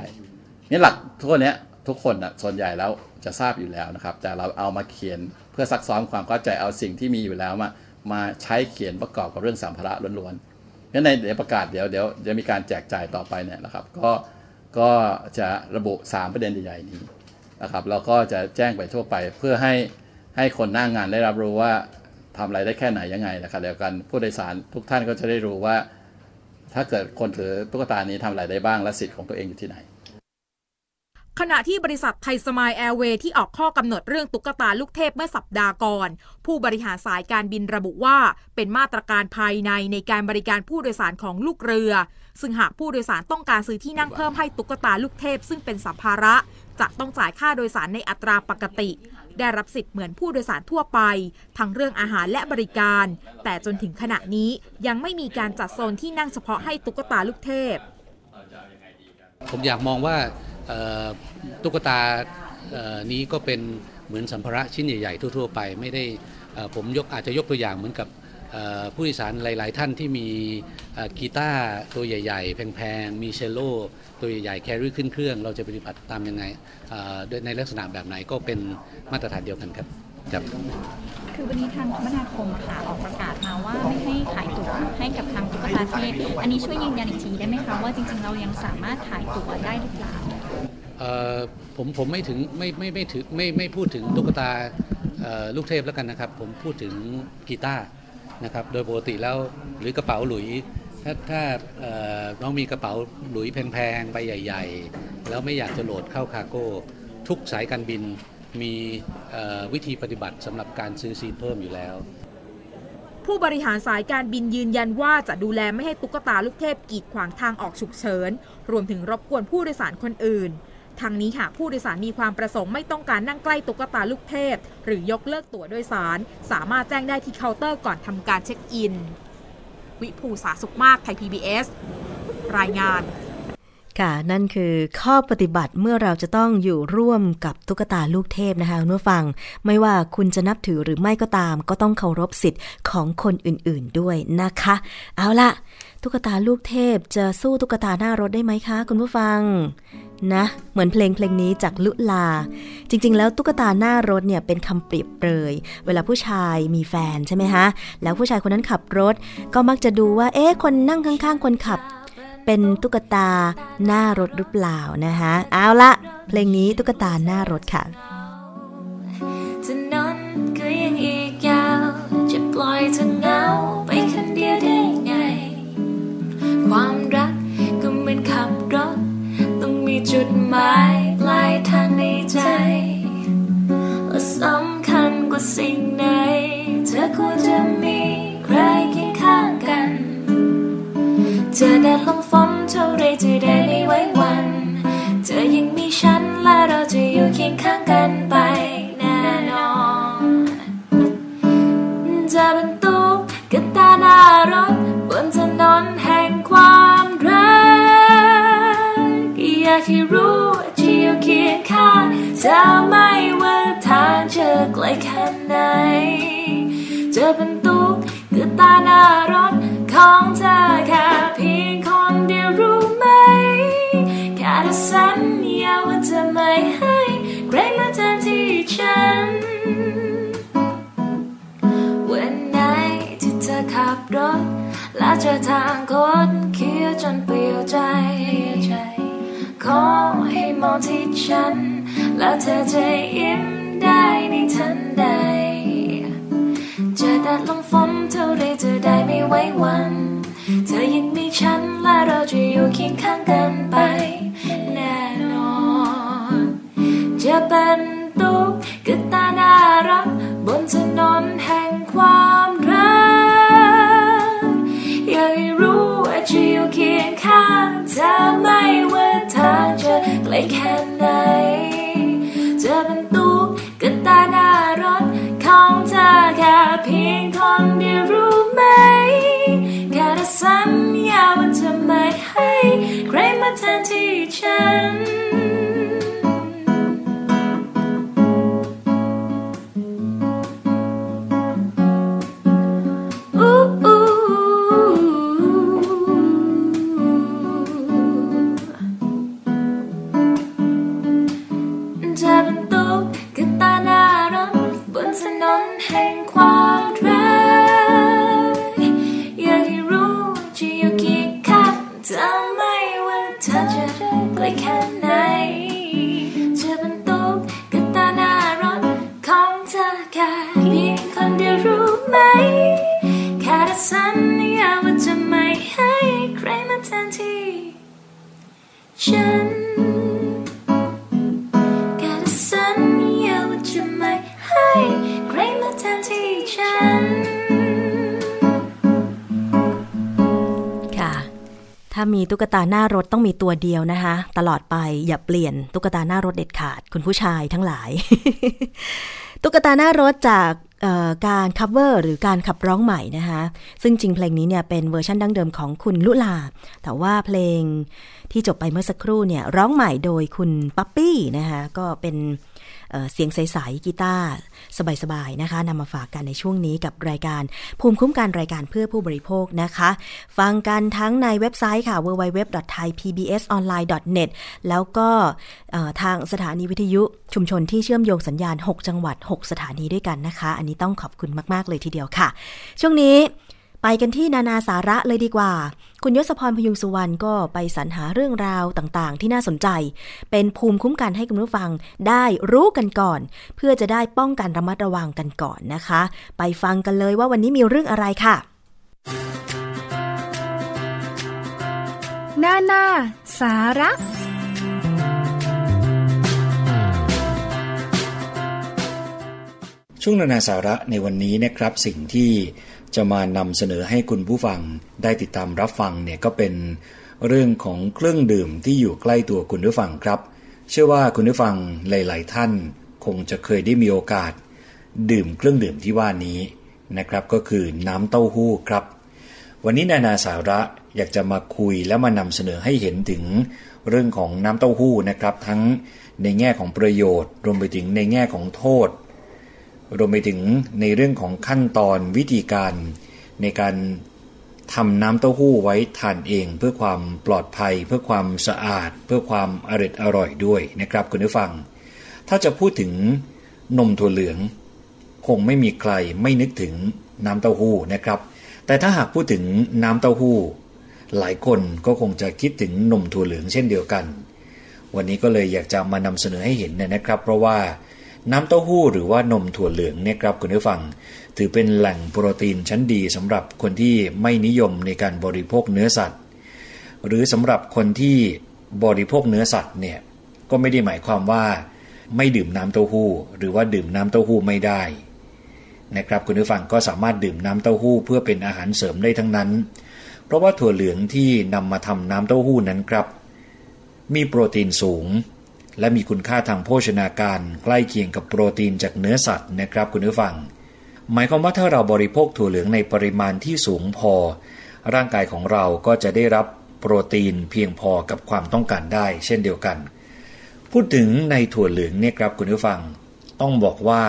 นี่หลักทุกนี้ทุกคนนะส่วนใหญ่แล้วจะทราบอยู่แล้วนะครับ แต่เราเอามาเขียนเพื่อซักซ้อมความเข้าใจเอาสิ่งที่มีอยู่แล้วมา มาใช้เขียนประกอบกับเรื่องสัมภาระล้วนๆงั้นในเดี๋ยวประกาศเดี๋ยวเดี๋ยวจะมีการแจกจ่ายต่อไปเนี่ยนะครับ ก็ก็จะระบุ 3 ประเด็นใหญ่ๆนี้นะครับเราก็จะแจ้งไปทั่วไปเพื่อให้ให้คนหน้างงานได้รับรู้ว่าทำอะไรได้แค่ไหนยังไงนะครับเดียวกันผู้โดยสารทุกท่านก็จะได้รู้ว่า ถ้าเกิดคนถือตุ๊กตานี้ทำอะไรได้บ้างและสิทธิ์ของตัวเองอยู่ที่ไหน ขณะที่บริษัทไทยสมายแอร์เวย์ที่ออกข้อกำหนดเรื่องตุ๊กตาลูกเทพเมื่อสัปดาห์ก่อน ผู้บริหารสายการบินระบุว่า เป็นมาตรการภายในในการบริการผู้โดยสารของลูกเรือ ซึ่งหากผู้โดยสารต้องการซื้อที่นั่งเพิ่มให้ตุ๊กตาลูกเทพ ซึ่งเป็นสัมภาระ จะต้องจ่ายค่าโดยสารในอัตราปกติ ได้รับสิทธิ์เหมือนผู้โดยสารทั่วไป ทั้งเรื่องอาหารและบริการ แต่จนถึงขณะนี้ยังไม่มีการจัดโซนที่นั่งเฉพาะให้ตุ๊กตาลูกเทพ ผมอยากมองว่าตุ๊กตานี้ก็เป็นเหมือนสัมภาระชิ้นใหญ่ ๆ ทั่ว ๆ ไป ไม่ได้ผมยกอาจจะยกตัวอย่างเหมือนกับผู้โดยสารหลาย ๆ ท่านที่มีกีตาร์ตัวใหญ่ ๆ แพง ๆ มีเชลโลตัวใหญ่ ๆ แครี่ขึ้นเครื่อง เราจะปฏิบัติตามยังไงในลักษณะแบบไหนก็เป็นมาตรฐานเดียวกันครับ ครับคือวันนี้ทางคมนาคมค่ะออกประกาศมาว่าไม่ให้ขายตั๋วให้กับทางตุ๊กตาเทพอันนี้ช่วยยืนยันอีกทีได้ไหมคะว่าจริง ๆ เรายังสามารถขายตั๋วได้หรือเปล่าผมผมไม่ถึงไม่ไม่ไม่ถือไม่ไม่พูดถึงตุ๊กตาลูกเทพแล้วกันนะครับ ผมพูดถึงกีตาร์นะครับโดยปกติแล้วหรือกระเป๋าหลุยถ้าถ้าน้องมีกระเป๋าหลุยแพงๆใบใหญ่ ๆ แล้วไม่อยากจะโหลดเข้าคาโก้ ทุกสายการบิน มีวิธีปฏิบัติสำหรับการซื้อซีเพิ่มอยู่แล้ว ผู้บริหารสายการบินยืนยันว่าจะดูแลไม่ให้ตุ๊กตาลูกเทพกีดขวางทางออกฉุกเฉิน รวมถึงรบกวนผู้โดยสารคนอื่นทางนี้หากผู้โดยสารมีความประสงค์ไม่ต้องการนั่งใกล้ตุ๊กตาลูกเทพ หรือยกเลิกตั๋วโดยสาร สามารถแจ้งได้ที่เคาน์เตอร์ก่อนทำการเช็คอิน วิภูสาสุขมากไทย PBS รายงาน ค่ะ นั่นคือข้อปฏิบัติเมื่อเราจะต้องอยู่ร่วมกับตุ๊กตาลูกเทพนะคะคุณผู้ฟัง ไม่ว่าคุณจะนับถือหรือไม่ก็ตาม ก็ต้องเคารพสิทธิ์ของคนอื่นๆด้วยนะคะ เอาละตุ๊กตาลูกเทพจะสู้ตุ๊กตาหน้ารถได้ไหมคะ คุณผู้ฟังนะเหมือนเพลงเพลงนี้จากลุลา จริง ๆ แล้วตุ๊กตาหน้ารถเนี่ยเป็นคำเปรียบเปรยเวลาผู้ชายมีแฟนใช่ไหมฮะแล้วผู้ชายคนนั้นขับรถ ก็มักจะดูว่า เอ๊ะคนนั่งข้าง ๆ คนขับ เป็นตุ๊กตาหน้ารถหรือเปล่านะคะเอาละเพลงนี้ตุ๊กตาหน้ารถค่ะจะนอนก็ยังอีกยาวจะปล่อยเธอเงาไปคนเดียวได้ไง ความรักก็เหมือนขับรถ ต้องมีจุดหมายปลายทางในใจว่าสำคัญกว่าสิ่งไหนเธอควรจะมีใคร เจอแดดลมฝนเท่าไรจะได้ไม่ไว้วัน เธอยังมีฉันและเราจะอยู่เคียงข้างกันไปแน่นอนจะเป็นตุ๊กตาหน้ารถบนถนนแห่งความรักอยากให้รู้ว่าจะอยู่เคียงข้างจะไม่ว่าทางจะไกลแค่ไหนจะเป็นตุ๊กคือตาหน้ารถ ของเธอแค่เพียงคนเดียวรู้ไหมแค่เธอสัญญาว่าจะไม่ให้ใครมาแทนที่ฉัน วันไหนที่เธอขับรถและเจอทางคดเคี้ยจนเปลี่ยวใจ ขอให้มองที่ฉัน แล้วเธอจะยิ้มได้ในทันใด แดดลมฝนเท่าไรจะได้ไม่ไว้วัน เธอยังมีฉันและเราจะอยู่เคียงข้างกันไป แน่นอน จะเป็นตุ๊กตาน่ารัก บนถนนแห่งความรัก อยากให้รู้ว่าจะอยู่เคียงข้างเธอไม่ว่าทางจะไกลแค่ไหนจะเป็นตุ๊ก ของเธอแค่เพียงคนเดียวรู้ไหมแค่ได้สัญญาว่าจะไม่ให้ใครมาแทนที่ฉัน เธอจ ถ้ามีตุ๊กตาหน้ารถต้องมีตัวเดียวนะคะ ตลอดไปอย่าเปลี่ยนตุ๊กตาหน้ารถเด็ดขาด คุณผู้ชายทั้งหลาย ตุ๊กตาหน้ารถจากการ cover หรือการขับร้องใหม่นะคะซึ่งจริงเพลงนี้เนี่ยเป็นเวอร์ชันดั้งเดิมของคุณลุลา แต่ว่าเพลงที่จบไปเมื่อสักครู่เนี่ยร้องใหม่โดยคุณปั๊ปปี้นะคะก็เป็น เสียงใสๆกีตาร์สบายๆนะคะนำมาฝากกันในช่วงนี้กับรายการ ภูมิคุ้มกันรายการเพื่อผู้บริโภคนะคะ ฟังกันทั้งในเว็บไซต์ค่ะ www.thaipbsonline.net แล้วก็ทางสถานีวิทยุชุมชนที่เชื่อมโยงสัญญาณ 6 จังหวัด 6 สถานีด้วยกันนะคะ อันนี้ต้องขอบคุณมาก ๆ เลยทีเดียวค่ะ ช่วงนี้ ไปกันที่นานาสาระเลยดีกว่า คุณยศพรพยุงสุวรรณก็ไปสรรหาเรื่องราวต่างๆ ที่น่าสนใจ เป็นภูมิคุ้มกันให้คุณผู้ฟังได้รู้กันก่อน เพื่อจะได้ป้องกันระมัดระวังกันก่อนนะคะ ไปฟังกันเลยว่าวันนี้มีเรื่องอะไรค่ะนานาสาระ ช่วงนานาสาระในวันนี้นะครับสิ่งที่ จะมานำเสนอให้คุณผู้ฟังได้ติดตามรับฟังเนี่ยก็เป็นเรื่องของเครื่องดื่มที่อยู่ใกล้ตัวคุณผู้ฟังครับ เชื่อว่าคุณผู้ฟังหลาย ๆ ท่าน คงจะเคยได้มีโอกาส ดื่มเครื่องดื่มที่ว่านี้นะครับก็คือน้ำเต้าหู้ครับ วันนี้นานาสาระอยากจะมาคุยและมานำเสนอให้เห็นถึงเรื่องของน้ำเต้าหู้นะครับ ทั้งในแง่ของประโยชน์ รวมไปถึงในแง่ของโทษ รวมไปถึงในเรื่องของขั้นตอนวิธีการในการทำน้ำเต้าหู้ไว้ทานเอง เพื่อความปลอดภัย เพื่อความสะอาด เพื่อความอร่อยอร่อยด้วยนะครับคุณผู้ฟัง ถ้าจะพูดถึงนมถั่วเหลือง คงไม่มีใครไม่นึกถึงน้ำเต้าหู้นะครับ แต่ถ้าหากพูดถึงน้ำเต้าหู้ หลายคนก็คงจะคิดถึงนมถั่วเหลืองเช่นเดียวกัน วันนี้ก็เลยอยากจะมานำเสนอให้เห็นนะครับ เพราะว่า น้ำเต้าหู้หรือว่านมถั่วเหลืองเนี่ยครับคุณผู้ฟัง ถือเป็นแหล่งโปรตีนชั้นดีสำหรับคนที่ไม่นิยมในการบริโภคเนื้อสัตว์ หรือสำหรับคนที่บริโภคเนื้อสัตว์เนี่ยก็ไม่ได้หมายความว่า ไม่ดื่มน้ำเต้าหู้ หรือว่าดื่มน้ำเต้าหู้ไม่ได้นะครับคุณผู้ฟังก็สามารถดื่มน้ำเต้าหู้เพื่อเป็นอาหารเสริมได้ทั้งนั้น เพราะว่าถั่วเหลืองที่นำมาทำน้ำเต้าหู้นั้นครับ มีโปรตีนสูง และมีคุณค่าทางโภชนาการใกล้เคียงกับโปรตีนจากเนื้อสัตว์นะครับคุณผู้ฟัง หมายความว่าถ้าเราบริโภคถั่วเหลืองในปริมาณที่สูงพอ ร่างกายของเราก็จะได้รับโปรตีนเพียงพอกับความต้องการได้ เช่นเดียวกัน พูดถึงในถั่วเหลืองเนี่ยครับคุณผู้ฟัง ต้องบอกว่า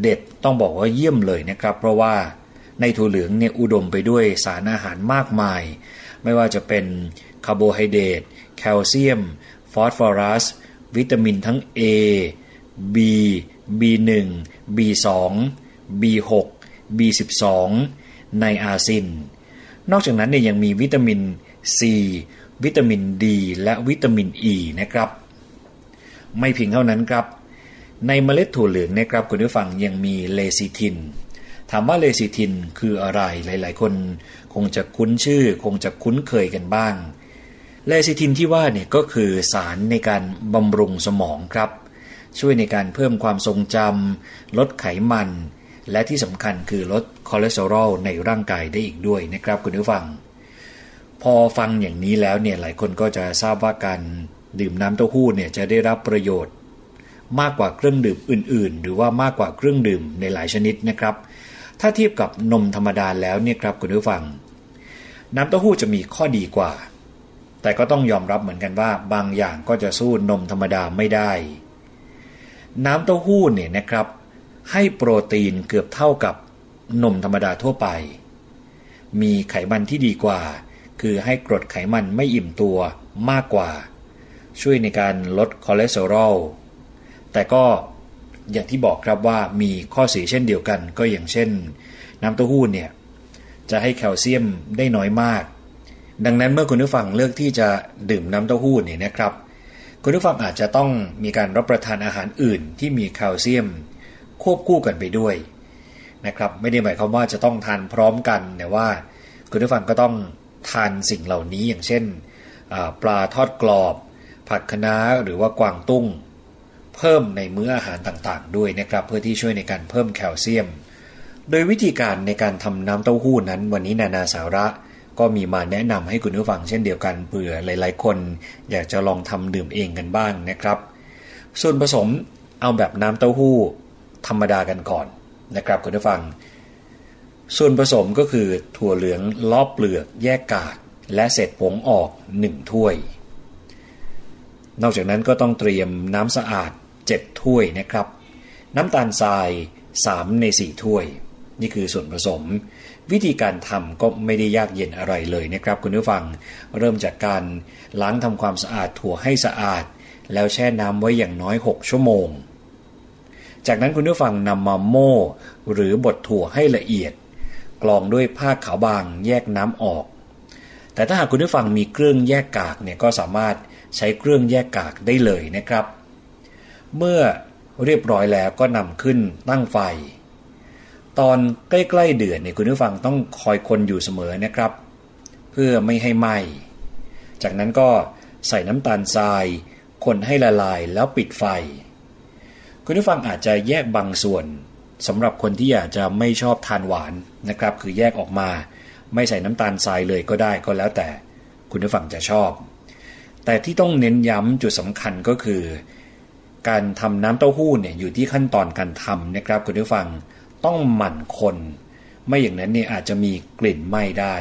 เด็ดต้องบอกว่าเยี่ยมเลยนะครับ เพราะว่าในถั่วเหลืองเนี่ยอุดมไปด้วยสารอาหารมากมาย ไม่ว่าจะเป็นคาร์โบไฮเดรตแคลเซียม ฟอสฟอรัส วิตามินทั้ง A B B1 B2 B6 B12 ไนอาซิน นอกจากนั้นเนี่ยยังมีวิตามิน C วิตามิน D และวิตามิน E นะครับ ไม่เพียงเท่านั้นครับ ในเมล็ดถั่วเหลืองนะครับคุณผู้ฟังยังมีเลซิทิน ถามว่าเลซิทินคืออะไรหลาย ๆ คน คงจะคุ้นชื่อ คงจะคุ้นเคยกันบ้าง เลซิทินที่ว่าเนี่ยก็คือสารในการบำรุงสมองครับ ช่วยในการเพิ่มความทรงจำลดไขมัน และที่สำคัญคือลดคอเลสเตอรอลในร่างกายได้อีกด้วยนะครับคุณผู้ฟัง พอฟังอย่างนี้แล้วเนี่ยหลายคนก็จะทราบว่าการดื่มน้ำเต้าหู้เนี่ยจะได้รับประโยชน์ มากกว่าเครื่องดื่มอื่น ๆ หรือว่ามากกว่าเครื่องดื่มในหลายชนิดนะครับ ถ้าเทียบกับนมธรรมดาแล้วเนี่ยครับคุณผู้ฟัง น้ำเต้าหู้จะมีข้อดีกว่า แต่ก็ต้องยอมรับเหมือนกันว่าบางอย่างก็จะสู้นมธรรมดาไม่ได้ น้ำเต้าหู้เนี่ยนะครับ ให้โปรตีนเกือบเท่ากับนมธรรมดาทั่วไป มีไขมันที่ดีกว่า คือให้กรดไขมันไม่อิ่มตัวมากกว่า ช่วยในการลดคอเลสเตอรอล แต่ก็อย่างที่บอกครับว่ามีข้อเสียเช่นเดียวกัน ก็อย่างเช่น น้ำเต้าหู้เนี่ยจะให้แคลเซียมได้น้อยมาก ดังนั้นเมื่อคุณผู้ฟังเลือกที่จะดื่มน้ำเต้าหู้เนี่ยนะครับ คุณผู้ฟังอาจจะต้องมีการรับประทานอาหารอื่นที่มีแคลเซียม ควบคู่กันไปด้วยนะครับ ไม่ได้หมายความว่าจะต้องทานพร้อมกันแต่ว่าคุณผู้ฟังก็ต้องทานสิ่งเหล่านี้อย่างเช่น ปลาทอดกรอบ ผักคะน้าหรือว่ากวางตุ้ง เพิ่มในมื้ออาหารต่างๆ ด้วยนะครับ เพื่อที่ช่วยในการเพิ่มแคลเซียม โดยวิธีการในการทำน้ำเต้าหู้นั้น วันนี้นานาสาระ ก็มีมาแนะนำให้คุณผู้ฟังเช่นเดียวกันเผื่อหลาย ๆ คน อยากจะลองทำดื่มเองกันบ้างนะครับ ส่วนผสมเอาแบบน้ำเต้าหู้ธรรมดากันก่อนนะครับคุณผู้ฟัง ส่วนผสมก็คือถั่วเหลืองลอบเปลือกแยกกาก และเศษผงออก 1 ถ้วย นอกจากนั้นก็ต้องเตรียมน้ำสะอาด 7 ถ้วยนะครับ น้ำตาลทราย 3 ใน 4 ถ้วย นี่คือส่วนผสม วิธีการทำก็ไม่ได้ยากเย็นอะไรเลยนะครับคุณผู้ฟัง เริ่มจากการล้างทำความสะอาดถั่วให้สะอาด แล้วแช่น้ำไว้อย่างน้อย 6 ชั่วโมง จากนั้นคุณผู้ฟังนำมาโม่หรือบดถั่วให้ละเอียด กรองด้วยผ้าขาวบางแยกน้ำออก แต่ถ้าหากคุณผู้ฟังมีเครื่องแยกกากเนี่ยก็สามารถใช้เครื่องแยกกากได้เลยนะครับ เมื่อเรียบร้อยแล้วก็นำขึ้นตั้งไฟ ตอนใกล้ๆเดือดเนี่ยคุณผู้ฟังต้องคอยคนอยู่เสมอนะครับ เพื่อไม่ให้ไหม้ จากนั้นก็ใส่น้ำตาลทราย คนให้ละลายแล้วปิดไฟ คุณผู้ฟังอาจจะแยกบางส่วนสำหรับคนที่อยากจะไม่ชอบทานหวานนะครับ คือแยกออกมา ไม่ใส่น้ำตาลทรายเลยก็ได้ก็แล้วแต่คุณผู้ฟังจะชอบ แต่ที่ต้องเน้นย้ำจุดสำคัญก็คือ การทำน้ำเต้าหู้เนี่ยอยู่ที่ขั้นตอนการทำนะครับคุณผู้ฟัง ต้องหมั่นคน ไม่อย่างนั้นเนี่ยอาจจะมีกลิ่นไหม้ได้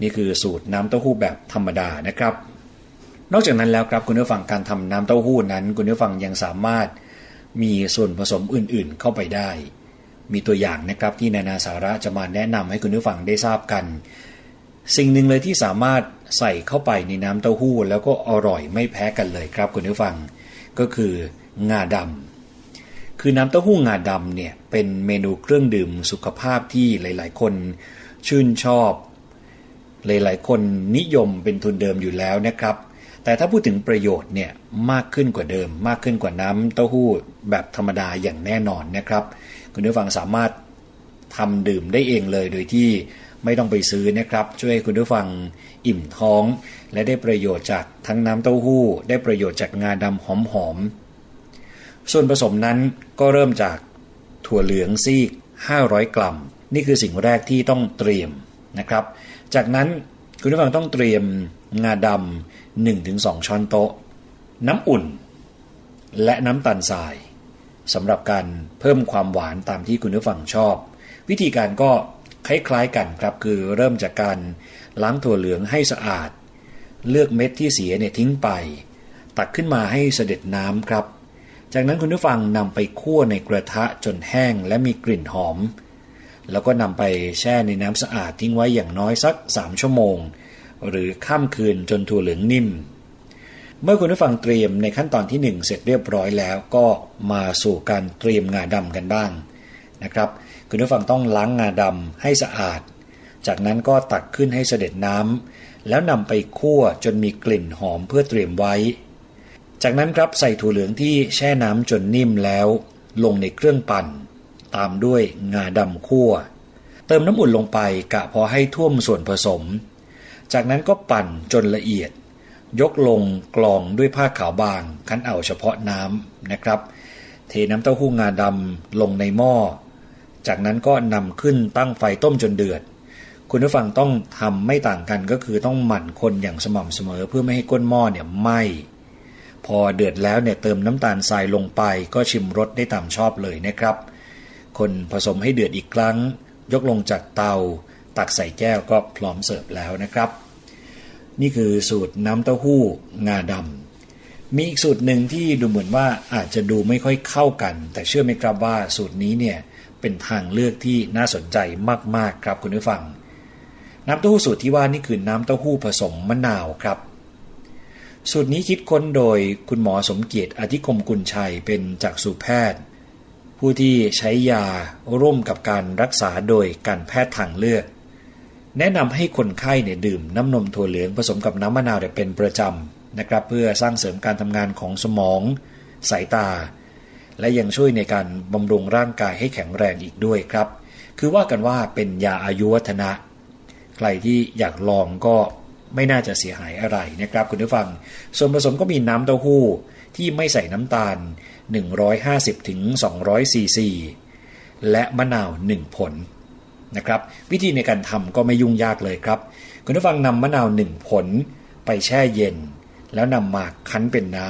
นี่คือสูตรน้ำเต้าหู้แบบธรรมดานะครับ นอกจากนั้นแล้วครับคุณผู้ฟังการทำน้ำเต้าหู้นั้น คุณผู้ฟังยังสามารถมีส่วนผสมอื่นๆเข้าไปได้ มีตัวอย่างนะครับที่นานาสาระจะมาแนะนำให้คุณผู้ฟังได้ทราบกัน สิ่งหนึ่งเลยที่สามารถใส่เข้าไปในน้ำเต้าหู้ แล้วก็อร่อยไม่แพ้กันเลยครับคุณผู้ฟัง ก็คืองาดำ คือน้ำเต้าหู้งาดำเนี่ยเป็นเมนูเครื่องดื่มสุขภาพที่หลาย ๆ คนชื่นชอบ หลาย ๆ คนนิยมเป็นทุนเดิมอยู่แล้วนะครับ แต่ถ้าพูดถึงประโยชน์เนี่ยมากขึ้นกว่าเดิม มากขึ้นกว่าน้ำเต้าหู้แบบธรรมดาอย่างแน่นอนนะครับ คุณผู้ฟังสามารถทำดื่มได้เองเลยโดยที่ไม่ต้องไปซื้อนะครับ ช่วยคุณผู้ฟังอิ่มท้อง และได้ประโยชน์จากทั้งน้ำเต้าหู้ ได้ประโยชน์จากงาดำหอมๆ ส่วนผสมนั้นก็เริ่มจากถั่วเหลืองซีก 500 กรัม นี่คือสิ่งแรกที่ต้องเตรียมนะครับ จากนั้นคุณผู้ฟังต้องเตรียมงาดำ1-2 ช้อนโต๊ะ น้ำอุ่น และน้ำตาลทรายสำหรับการเพิ่มความหวานตามที่คุณผู้ฟังชอบ วิธีการก็คล้ายๆกันครับคือเริ่มจากการล้างถั่วเหลืองให้สะอาด เลือกเม็ดที่เสียเนี่ยทิ้งไป ตักขึ้นมาให้เสด็จน้ำครับ จากนั้นคุณผู้ฟังนำไปคั่วในกระทะจนแห้งและมีกลิ่นหอม แล้วก็นำไปแช่ในน้ำสะอาดทิ้งไว้อย่างน้อยสัก 3 ชั่วโมง หรือข้ามคืนจนถั่วเหลืองนิ่ม เมื่อคุณผู้ฟังเตรียมในขั้นตอนที่ 1 เสร็จเรียบร้อยแล้วก็มาสู่การเตรียมงาดำกันบ้างนะครับ คุณผู้ฟังต้องล้างงาดำให้สะอาด จากนั้นก็ตักขึ้นให้เสด็จน้ำแล้วนำไปคั่วจนมีกลิ่นหอมเพื่อเตรียมไว้ จากนั้นครับใส่ถั่วเหลืองที่แช่น้ำจนนิ่มแล้วลงในเครื่องปั่น ตามด้วยงาดำคั่ว เติมน้ำอุ่นลงไปกะพอให้ท่วมส่วนผสม จากนั้นก็ปั่นจนละเอียด ยกลงกรองด้วยผ้าขาวบางคั้นเอาเฉพาะน้ำนะครับ เทน้ำเต้าหู้งาดำลงในหม้อ จากนั้นก็นำขึ้นตั้งไฟต้มจนเดือด คุณผู้ฟังต้องทำไม่ต่างกันก็คือต้องหมั่นคนอย่างสม่ำเสมอเพื่อไม่ให้ก้นหม้อเนี่ยไหม้ พอเดือดแล้วเนี่ยเติมน้ำตาลทรายลงไปก็ชิมรสได้ตามชอบเลยนะครับ คนผสมให้เดือดอีกครั้ง ยกลงจากเตา ตักใส่แก้วก็พร้อมเสิร์ฟแล้วนะครับ นี่คือสูตรน้ำเต้าหู้งาดำมีอีกสูตรหนึ่งที่ดูเหมือนว่าอาจจะดูไม่ค่อยเข้ากัน แต่เชื่อไหมครับว่าสูตรนี้เนี่ยเป็นทางเลือกที่น่าสนใจมากๆครับคุณผู้ฟัง น้ำเต้าหู้สูตรที่ว่านี่คือน้ำเต้าหู้ผสมมะนาวครับ สูตรนี้คิดค้นโดยคุณหมอสมเกียรติอธิคมกุลชัยเป็นจักษุแพทย์ ผู้ที่ใช้ยาร่วมกับการรักษาโดยการแพทย์ทางเลือก แนะนำให้คนไข้เนี่ยดื่มน้ำนมถั่วเหลืองผสมกับน้ำมะนาวเป็นประจำนะครับเพื่อสร้างเสริมการทำงานของสมอง สายตา และยังช่วยในการบำรุงร่างกายให้แข็งแรงอีกด้วยครับ คือว่ากันว่าเป็นยาอายุวัฒนะ ใครที่อยากลองก็ ไม่น่าจะเสียหายอะไรนะครับคุณผู้ฟัง ส่วนผสมก็มีน้ำเต้าหู้ที่ไม่ใส่น้ำตาล 150ถึง200ซีซีและมะนาว 1 ผลนะครับ วิธีในการทำก็ไม่ยุ่งยากเลยครับ คุณผู้ฟังนำมะนาว 1 ผลไปแช่เย็น แล้วนำมาคั้นเป็นน้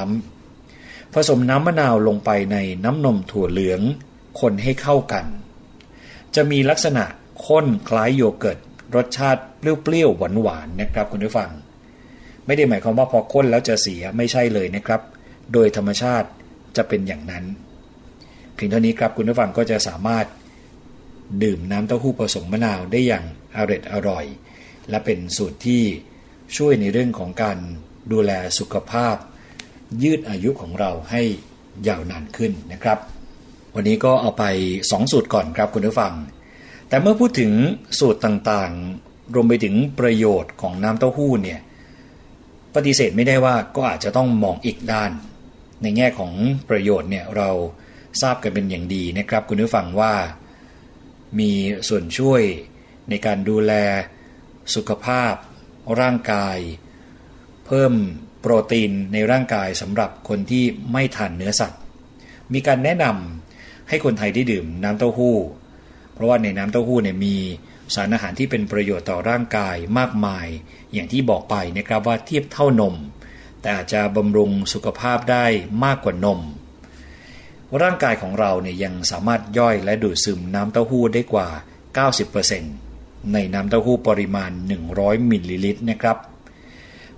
ำผสมน้ำมะนาวลงไปในน้ำนมถั่วเหลือง คนให้เข้ากัน จะมีลักษณะข้นคล้ายโยเกิร์ต รสชาติเปรี้ยวๆหวานๆนะครับคุณผู้ฟัง ไม่ได้หมายความว่าพอข้นแล้วจะเสียไม่ใช่เลยนะครับ โดยธรรมชาติจะเป็นอย่างนั้น เพียงเท่านี้ครับคุณผู้ฟังก็จะสามารถดื่มน้ำเต้าหู้ผสมมะนาวได้อย่างอร่อยอร่อย และเป็นสูตรที่ช่วยในเรื่องของการดูแลสุขภาพ ยืดอายุของเราให้ยาวนานขึ้นนะครับ วันนี้ก็เอาไป 2 สูตรก่อนครับคุณผู้ฟัง แต่เมื่อพูดถึงสูตรต่างๆ รวมไปถึงประโยชน์ของน้ำเต้าหู้เนี่ยปฏิเสธไม่ได้ว่าก็อาจจะต้องมองอีกด้าน ในแง่ของประโยชน์เนี่ยเราทราบกันเป็นอย่างดีนะครับ คุณผู้ฟังว่า มีส่วนช่วยในการดูแลสุขภาพ ร่างกาย เพิ่มโปรตีนในร่างกายสำหรับคนที่ไม่ทานเนื้อสัตว์ มีการแนะนำให้คนไทยได้ดื่มน้ำเต้าหู้ ราะว่าในน้ำเต้าหู้เนี่ยมีสารอาหารที่เป็นประโยชน์ต่อร่างกายมากมาย อย่างที่บอกไปนะครับว่าเทียบเท่านม แต่อาจจะบำรุงสุขภาพได้มากกว่านม ร่างกายของเราเนี่ยยังสามารถย่อยและดูดซึมน้ำเต้าหู้ได้กว่า 90%ในน้ำเต้าหู้ปริมาณ 100 มิลลิลิตรนะครับ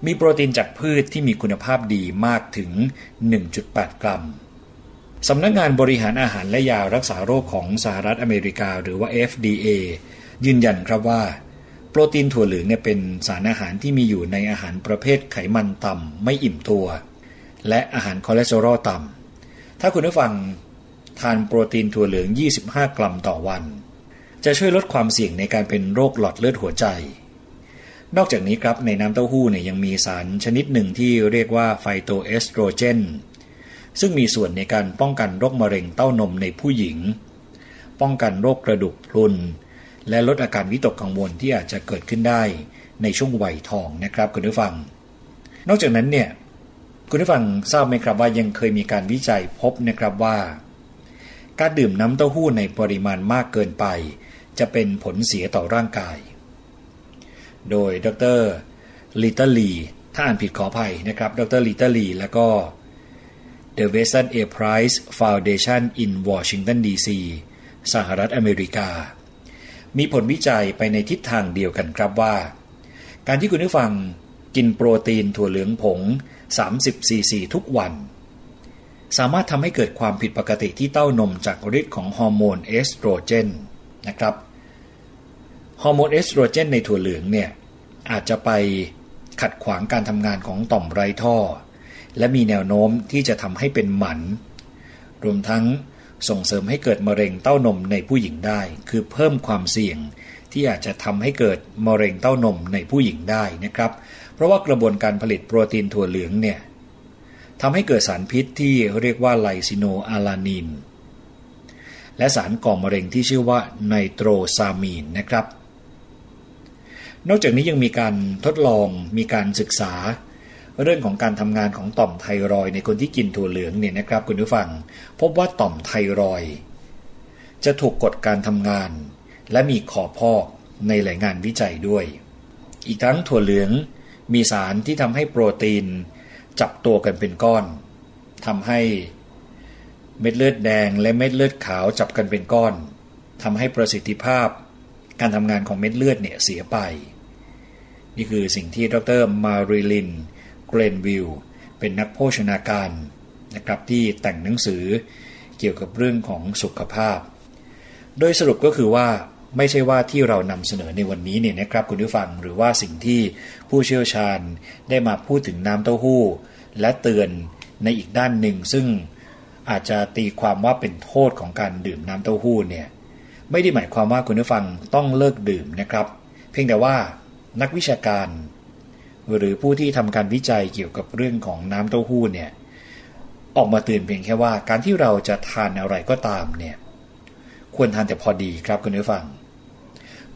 มีโปรตีนจากพืชที่มีคุณภาพดีมากถึง 1.8 กรัม สำนักงานบริหารอาหารและยารักษาโรคของสหรัฐอเมริกา หรือว่า FDA ยืนยันครับว่า โปรตีนถั่วเหลืองเนี่ยเป็นสารอาหารที่มีอยู่ในอาหารประเภทไขมันต่ำไม่อิ่มตัว และอาหารคอเลสเตอรอลต่ำถ้าคุณผู้ฟังทานโปรตีนถั่วเหลือง 25 กรัมต่อวัน จะช่วยลดความเสี่ยงในการเป็นโรคหลอดเลือดหัวใจ นอกจากนี้ครับในน้ำเต้าหู้เนี่ยยังมีสารชนิดหนึ่งที่เรียกว่าไฟโตเอสโตรเจน ซึ่งมีส่วนในการป้องกันโรคมะเร็งเต้านมในผู้หญิง ป้องกันโรคกระดูกพรุน และลดอาการวิตกกังวลที่อาจจะเกิดขึ้นได้ในช่วงวัยทองนะครับคุณผู้ฟัง นอกจากนั้นเนี่ยคุณผู้ฟังทราบไหมครับว่ายังเคยมีการวิจัยพบนะครับว่า การดื่มน้ำเต้าหู้ในปริมาณมากเกินไป จะเป็นผลเสียต่อร่างกาย โดยดรลิตเตอร์ลีถ้าอ่านผิดขออภัยนะครับ ดรลิตเตอร์ลีแล้วก็ The Weston A Price Foundation in Washington DC สหรัฐอเมริกา มีผลวิจัยไปในทิศทางเดียวกันครับว่า การที่คุณผู้ฟังกินโปรตีนถั่วเหลืองผง 30ซีซีทุกวัน สามารถทำให้เกิดความผิดปกติที่เต้านมจากฤทธิ์ของฮอร์โมนเอสโตรเจนนะครับฮอร์โมนเอสโตรเจนในถั่วเหลืองเนี่ยอาจจะไปขัดขวางการทำงานของต่อมไรท่อ และมีแนวโน้มที่จะทำให้เป็นหมัน รวมทั้งส่งเสริมให้เกิดมะเร็งเต้านมในผู้หญิงได้ คือเพิ่มความเสี่ยงที่อาจจะทำให้เกิดมะเร็งเต้านมในผู้หญิงได้นะครับ เพราะว่ากระบวนการผลิตโปรตีนถั่วเหลืองเนี่ยทำให้เกิดสารพิษที่เรียกว่าไลซิโนอาลานิน และสารก่อมะเร็งที่ชื่อว่าไนโตรซามีนนะครับ นอกจากนี้ยังมีการทดลองมีการศึกษา เรื่องของการทำงานของต่อมไทรอยในคนที่กินถั่วเหลืองเนี่ยนะครับคุณผู้ฟัง พบว่าต่อมไทรอย จะถูกกดการทำงาน และมีขอพอกในหลายงานวิจัยด้วย อีกทั้งถั่วเหลืองมีสารที่ทำให้โปรตีน จับตัวกันเป็นก้อนทำให้เม็ดเลือดแดงและเม็ดเลือดขาวจับกันเป็นก้อนทำให้ประสิทธิภาพ การทำงานของเม็ดเลือดเนี่ยเสียไป นี่คือสิ่งที่ดรมาริลินเกรนวิลเป็นนักโภชนาการนะครับที่แต่งหนังสือเกี่ยวกับเรื่องของสุขภาพ โดยสรุปก็คือว่าไม่ใช่ว่าที่เรานำเสนอในวันนี้เนี่ยนะครับคุณผู้ฟังหรือว่าสิ่งที่ผู้เชี่ยวชาญได้มาพูดถึงน้ำเต้าหู้ และเตือนในอีกด้านหนึ่ง ซึ่งอาจจะตีความว่าเป็นโทษของการดื่มน้ำเต้าหู้เนี่ยไม่ได้หมายความว่าคุณผู้ฟังต้องเลิกดื่มนะครับ เพียงแต่ว่านักวิชาการ หรือผู้ที่ทำการวิจัยเกี่ยวกับเรื่องของน้ำเต้าหู้เนี่ยออกมาเตือนเพียงแค่ว่า การที่เราจะทานอะไรก็ตามเนี่ยควรทานแต่พอดีครับคุณผู้ฟัง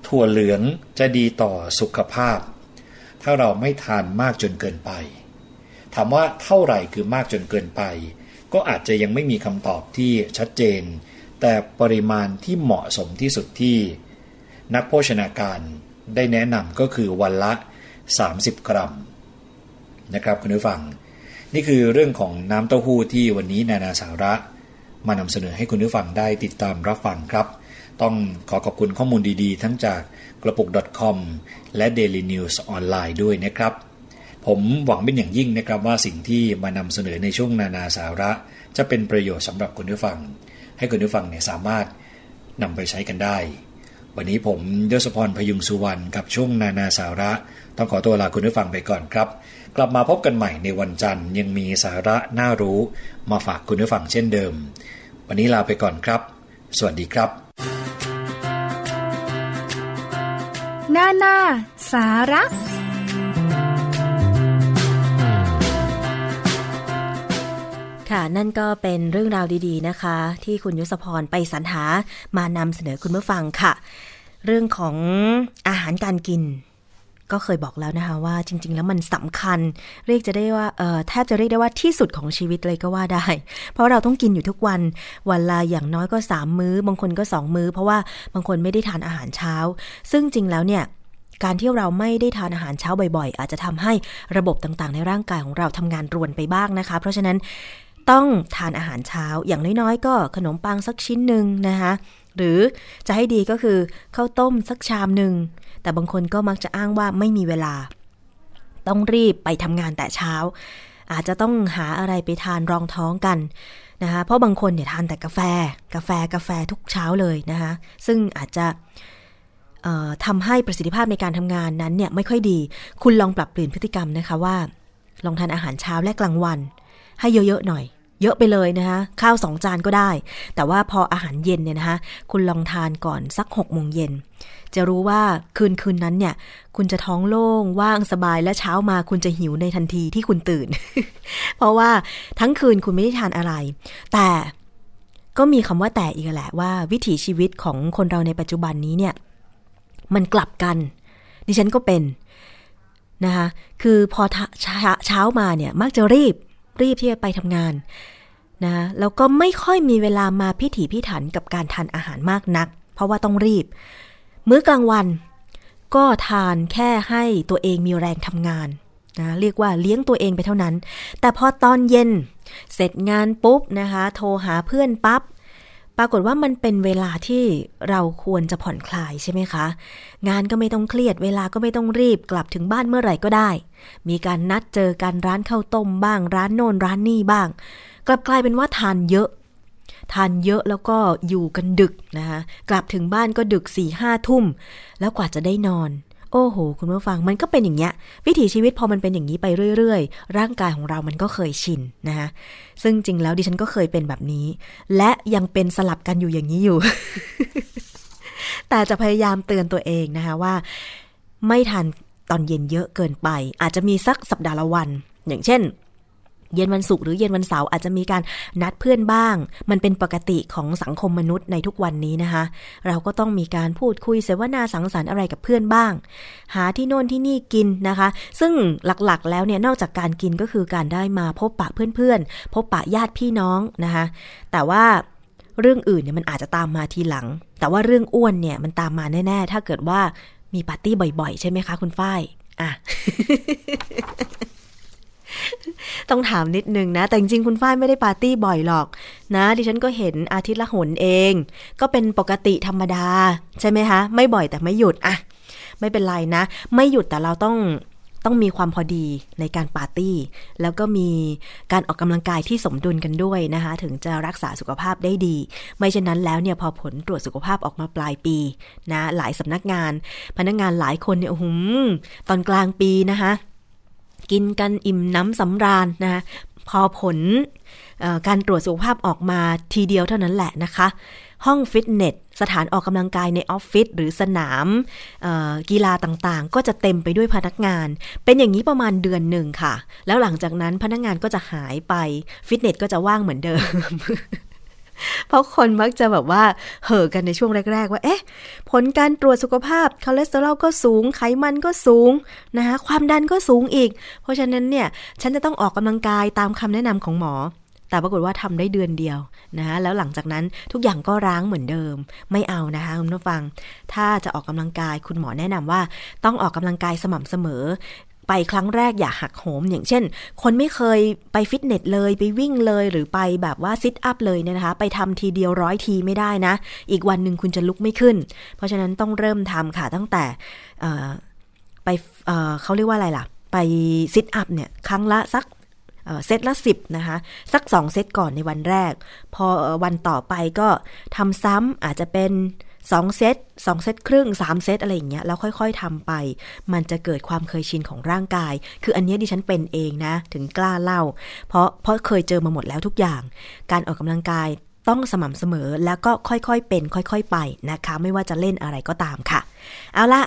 ถั่วเหลืองจะดีต่อสุขภาพ ถ้าเราไม่ทานมากจนเกินไปถามว่าเท่าไหร่คือมากจนเกินไป ก็อาจจะยังไม่มีคำตอบที่ชัดเจน แต่ปริมาณที่เหมาะสมที่สุดที่ นักโภชนาการได้แนะนำก็คือวันละ 30 กรัมนะครับคุณผู้ฟัง นี่คือเรื่องของน้ำเต้าหู้ที่วันนี้นานาสาระมานำเสนอให้คุณผู้ฟังได้ติดตามรับฟังครับ ต้องขอขอบคุณข้อมูลดีๆ ทั้งจากกระปุก .com และ Daily News ออนไลน์ด้วยนะครับ ผมหวังเป็นอย่างยิ่งนะครับว่าสิ่งที่มานำเสนอในช่วงนานาสาระ จะเป็นประโยชน์สำหรับคุณผู้ฟัง ให้คุณผู้ฟังเนี่ยสามารถนำไปใช้กันได้ วันนี้ผมยศพรพยุงสุวรรณกับช่วงนานาสาระ ต้องขอตัวลาคุณผู้ฟังไปก่อนครับ กลับมาพบกันใหม่ในวันจันทร์ยังมีสาระน่ารู้ มาฝากคุณผู้ฟังเช่นเดิม วันนี้ลาไปก่อนครับ สวัสดีครับนานาสาระค่ะนั่นก็เป็นเรื่องราวดีๆนะคะ ที่คุณยศพรไปสรรหามานำเสนอคุณผู้ฟังค่ะ เรื่องของอาหารการกิน ก็เคยบอกแล้วนะคะว่าจริง ๆ แล้วมันสำคัญ เรียกจะได้ว่าแทบจะเรียกได้ว่าที่สุดของชีวิตเลยก็ว่าได้ เพราะเราต้องกินอยู่ทุกวันวันละอย่างน้อยก็สามมื้อ บางคนก็สองมื้อ เพราะว่าบางคนไม่ได้ทานอาหารเช้า ซึ่งจริงแล้วเนี่ยการที่เราไม่ได้ทานอาหารเช้าบ่อยๆ อาจจะทำให้ระบบต่างๆ ในร่างกายของเราทำงานรวนไปบ้างนะคะ เพราะฉะนั้นต้องทานอาหารเช้าอย่างน้อยๆ ก็ขนมปังสักชิ้นหนึ่งนะคะ หรือจะให้ดีก็คือข้าวต้มสักชามหนึ่ง แต่บางคนก็มักจะอ้างว่าไม่มีเวลา ต้องรีบไปทำงานแต่เช้า อาจจะต้องหาอะไรไปทานรองท้องกันนะคะเพราะบางคนเนี่ยทานแต่กาแฟ กาแฟกาแฟทุกเช้าเลยนะคะซึ่งอาจจะทำให้ประสิทธิภาพในการทำงานนั้นเนี่ยไม่ค่อยดี คุณลองปรับเปลี่ยนพฤติกรรมนะคะว่า ลองทานอาหารเช้าและกลางวัน ให้เยอะๆหน่อย เยอะไปเลยนะคะข้าวสองจานก็ได้ แต่ว่าพออาหารเย็นเนี่ยนะคะคุณลองทานก่อนสักหกโมงเย็นจะรู้ว่าคืนคืนนั้นเนี่ย คุณจะท้องโล่งว่างสบายและเช้ามาคุณจะหิวในทันทีที่คุณตื่น เพราะว่าทั้งคืนคุณไม่ได้ทานอะไร แต่ก็มีคำว่าแต่อีกแหละว่าวิถีชีวิตของคนเราในปัจจุบันนี้เนี่ย มันกลับกัน ดิฉันก็เป็นนะคะคือพอเช้ามาเนี่ยมักจะรีบ รีบที่จะไปทำงานนะแล้วก็ไม่ค่อยมีเวลามาพิถีพิถันกับการทานอาหารมากนัก เพราะว่าต้องรีบ มื้อกลางวัน ก็ทานแค่ให้ตัวเองมีแรงทำงานนะเรียกว่าเลี้ยงตัวเองไปเท่านั้น แต่พอตอนเย็นเสร็จงานปุ๊บนะคะ โทรหาเพื่อนปับ๊บปรากฏว่ามันเป็นเวลาที่เราควรจะผ่อนคลายใช่ไหมคะ งานก็ไม่ต้องเครียด เวลาก็ไม่ต้องรีบกลับถึงบ้านเมื่อไหร่ก็ได้ มีการนัดเจอกันร้านข้าวต้มบ้าง ร้านโน่นร้านนี่บ้าง กลับกลายเป็นว่าทานเยอะ ทานเยอะแล้วก็อยู่กันดึกนะคะกลับถึงบ้านก็ดึกสี่ห้าทุ่ม แล้วกว่าจะได้นอน โอ้โห คุณผู้ฟังมันก็เป็นอย่างเงี้ย วิถีชีวิตพอมันเป็นอย่างนี้ไปเรื่อยๆ ร่างกายของเรามันก็เคยชินนะคะซึ่งจริงแล้วดิฉันก็เคยเป็นแบบนี้ และยังเป็นสลับกันอยู่อย่างนี้อยู่ แต่จะพยายามเตือนตัวเองนะคะว่า ไม่ทาน ตอนเย็นเยอะเกินไป อาจจะมีสักสัปดาห์ละวัน อย่างเช่น เย็นวันศุกร์หรือเย็นวันเสาร์อาจจะมีการนัดเพื่อนบ้าง มันเป็นปกติของสังคมมนุษย์ในทุกวันนี้นะคะ เราก็ต้องมีการพูดคุยเสวนาสังสรรค์อะไรกับเพื่อนบ้าง หาที่โน่นที่นี่กินนะคะ ซึ่งหลักๆ แล้วเนี่ยนอกจากการกินก็คือการได้มาพบปะเพื่อนๆ พบปะญาติพี่น้องนะคะ แต่ว่าเรื่องอื่นเนี่ยมันอาจจะตามมาทีหลัง แต่ว่าเรื่องอ้วนเนี่ยมันตามมาแน่ ๆ ถ้าเกิดว่า มีปาร์ตี้บ่อยๆ ใช่ไหมคะคุณฝ้าย อะ ต้องถามนิดนึงนะ แต่จริงๆคุณฝ้ายไม่ได้ปาร์ตี้บ่อยหรอก นะ ดิฉันก็เห็นอาทิตย์ละหนเอง ก็เป็นปกติธรรมดา ใช่ไหมคะ ไม่บ่อยแต่ไม่หยุดอะไม่เป็นไรนะ ไม่หยุดแต่เราต้อง ต้องมีความพอดีในการปาร์ตี้ แล้วก็มีการออกกำลังกายที่สมดุลกันด้วยนะคะ ถึงจะรักษาสุขภาพได้ดี ไม่เช่นนั้นแล้วเนี่ยพอผลตรวจสุขภาพออกมาปลายปีนะหลายสำนักงาน พนักงานหลายคนเนี่ยโอ้โหตอนกลางปีนะคะกินกันอิ่มน้ำสำราญนะคะพอผลการตรวจสุขภาพออกมาทีเดียวเท่านั้นแหละนะคะ ห้องฟิตเนสสถานออกกำลังกายในออฟฟิศหรือสนามกีฬาต่างๆ ก็จะเต็มไปด้วยพนักงาน เป็นอย่างนี้ประมาณเดือนหนึ่งค่ะ แล้วหลังจากนั้นพนักงานก็จะหายไปฟิตเนสก็จะว่างเหมือนเดิมเพราะคนมักจะแบบว่าเห่อกันในช่วงแรก ๆ ว่า เอ๊ะ ผลการตรวจสุขภาพคอเลสเตอรอลก็สูง ไขมันก็สูงนะคะความดันก็สูงอีก เพราะฉะนั้นเนี่ย ฉันจะต้องออกกำลังกายตามคำแนะนำของหมอ แต่ปรากฏว่าทำได้เดือนเดียวนะคะแล้วหลังจากนั้นทุกอย่างก็ร้างเหมือนเดิม ไม่เอานะคะคุณผู้ฟัง ถ้าจะออกกำลังกายคุณหมอแนะนำว่า ต้องออกกำลังกายสม่ำเสมอไปครั้งแรกอย่าหักโหม อย่างเช่น คนไม่เคยไปฟิตเนสเลย ไปวิ่งเลยหรือไปแบบว่า sit up เลยเนี่ยนะคะ ไปทำทีเดียวร้อยทีไม่ได้นะ อีกวันหนึ่งคุณจะลุกไม่ขึ้น เพราะฉะนั้นต้องเริ่มทำค่ะตั้งแต่ไปเขาเรียกว่าอะไรล่ะ ไป sit up เนี่ย ครั้งละสัก เซตละสิบนะคะ สักสองเซตก่อนในวันแรก พอวันต่อไปก็ทำซ้ำอาจจะเป็น2เซต2เซตครึ่ง 3 เซตอะไรอย่างเงี้ยแล้วค่อย ๆทำไป มันจะเกิดความเคยชินของร่างกาย คืออันนี้ดิฉันเป็นเองนะ ถึงกล้าเล่า เพราะเพราะเคยเจอมาหมดแล้วทุกอย่าง การออกกำลังกายต้องสม่ำเสมอแล้วก็ค่อยๆเป็น ค่อย ๆ ไปนะคะ ไม่ว่าจะเล่นอะไรก็ตามค่ะ เอาละ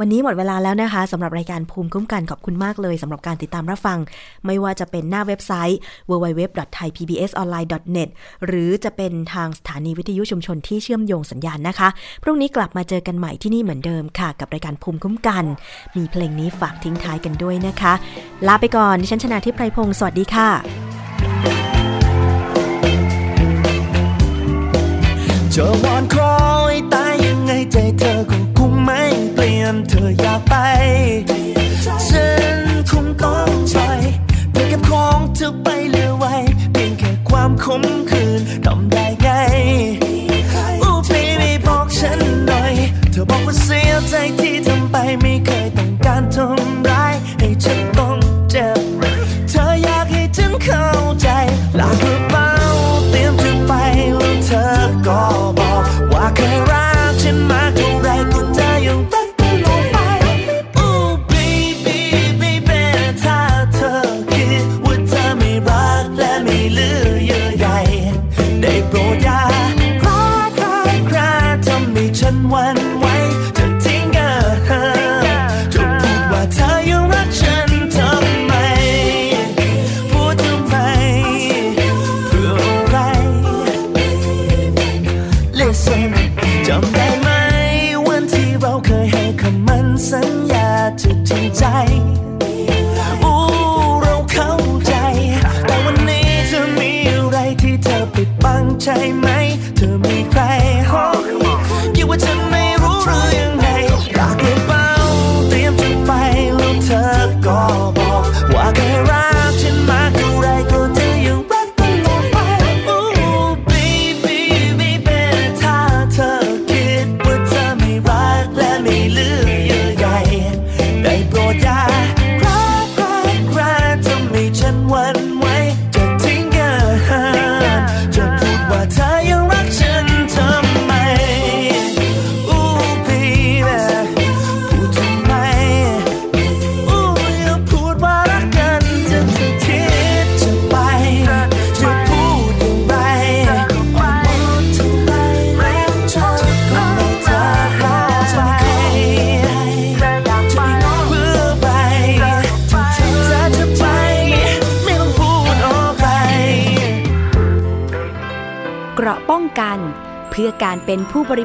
วันนี้หมดเวลาแล้วนะคะสำหรับรายการภูมิคุ้มกันขอบคุณมากเลยสำหรับการติดตามรับฟัง ไม่ว่าจะเป็นหน้าเว็บไซต์ www.thaipbsonline.net หรือจะเป็นทางสถานีวิทยุชุมชนที่เชื่อมโยงสัญญาณนะคะ พรุ่งนี้กลับมาเจอกันใหม่ที่นี่เหมือนเดิมค่ะ กับรายการภูมิคุ้มกัน มีเพลงนี้ฝากทิ้งท้ายกันด้วยนะคะ ลาไปก่อนดิฉันชนะทิพไพรพงศ์สวัสดีค่ะ จะวอนคอยตายยังไงใจเธอคง ไม่เปลี่ยนเธออยากไป ฉันคงต้องปล่อยเพื่อเก็บของเธอไปเหลือไว้เพียงแค่ความคมคืนทำได้ไงอู้พี่ไม่บอกฉันหน่อย เธอบอกว่าเสียใจที่ทำไปไม่เคยต้องการทำร้ายให้ฉัน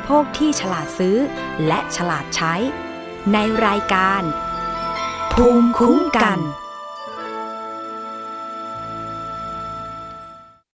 ริโภคที่ฉลาดซื้อ และฉลาดใช้ ในรายการ ภูมิคุ้มกัน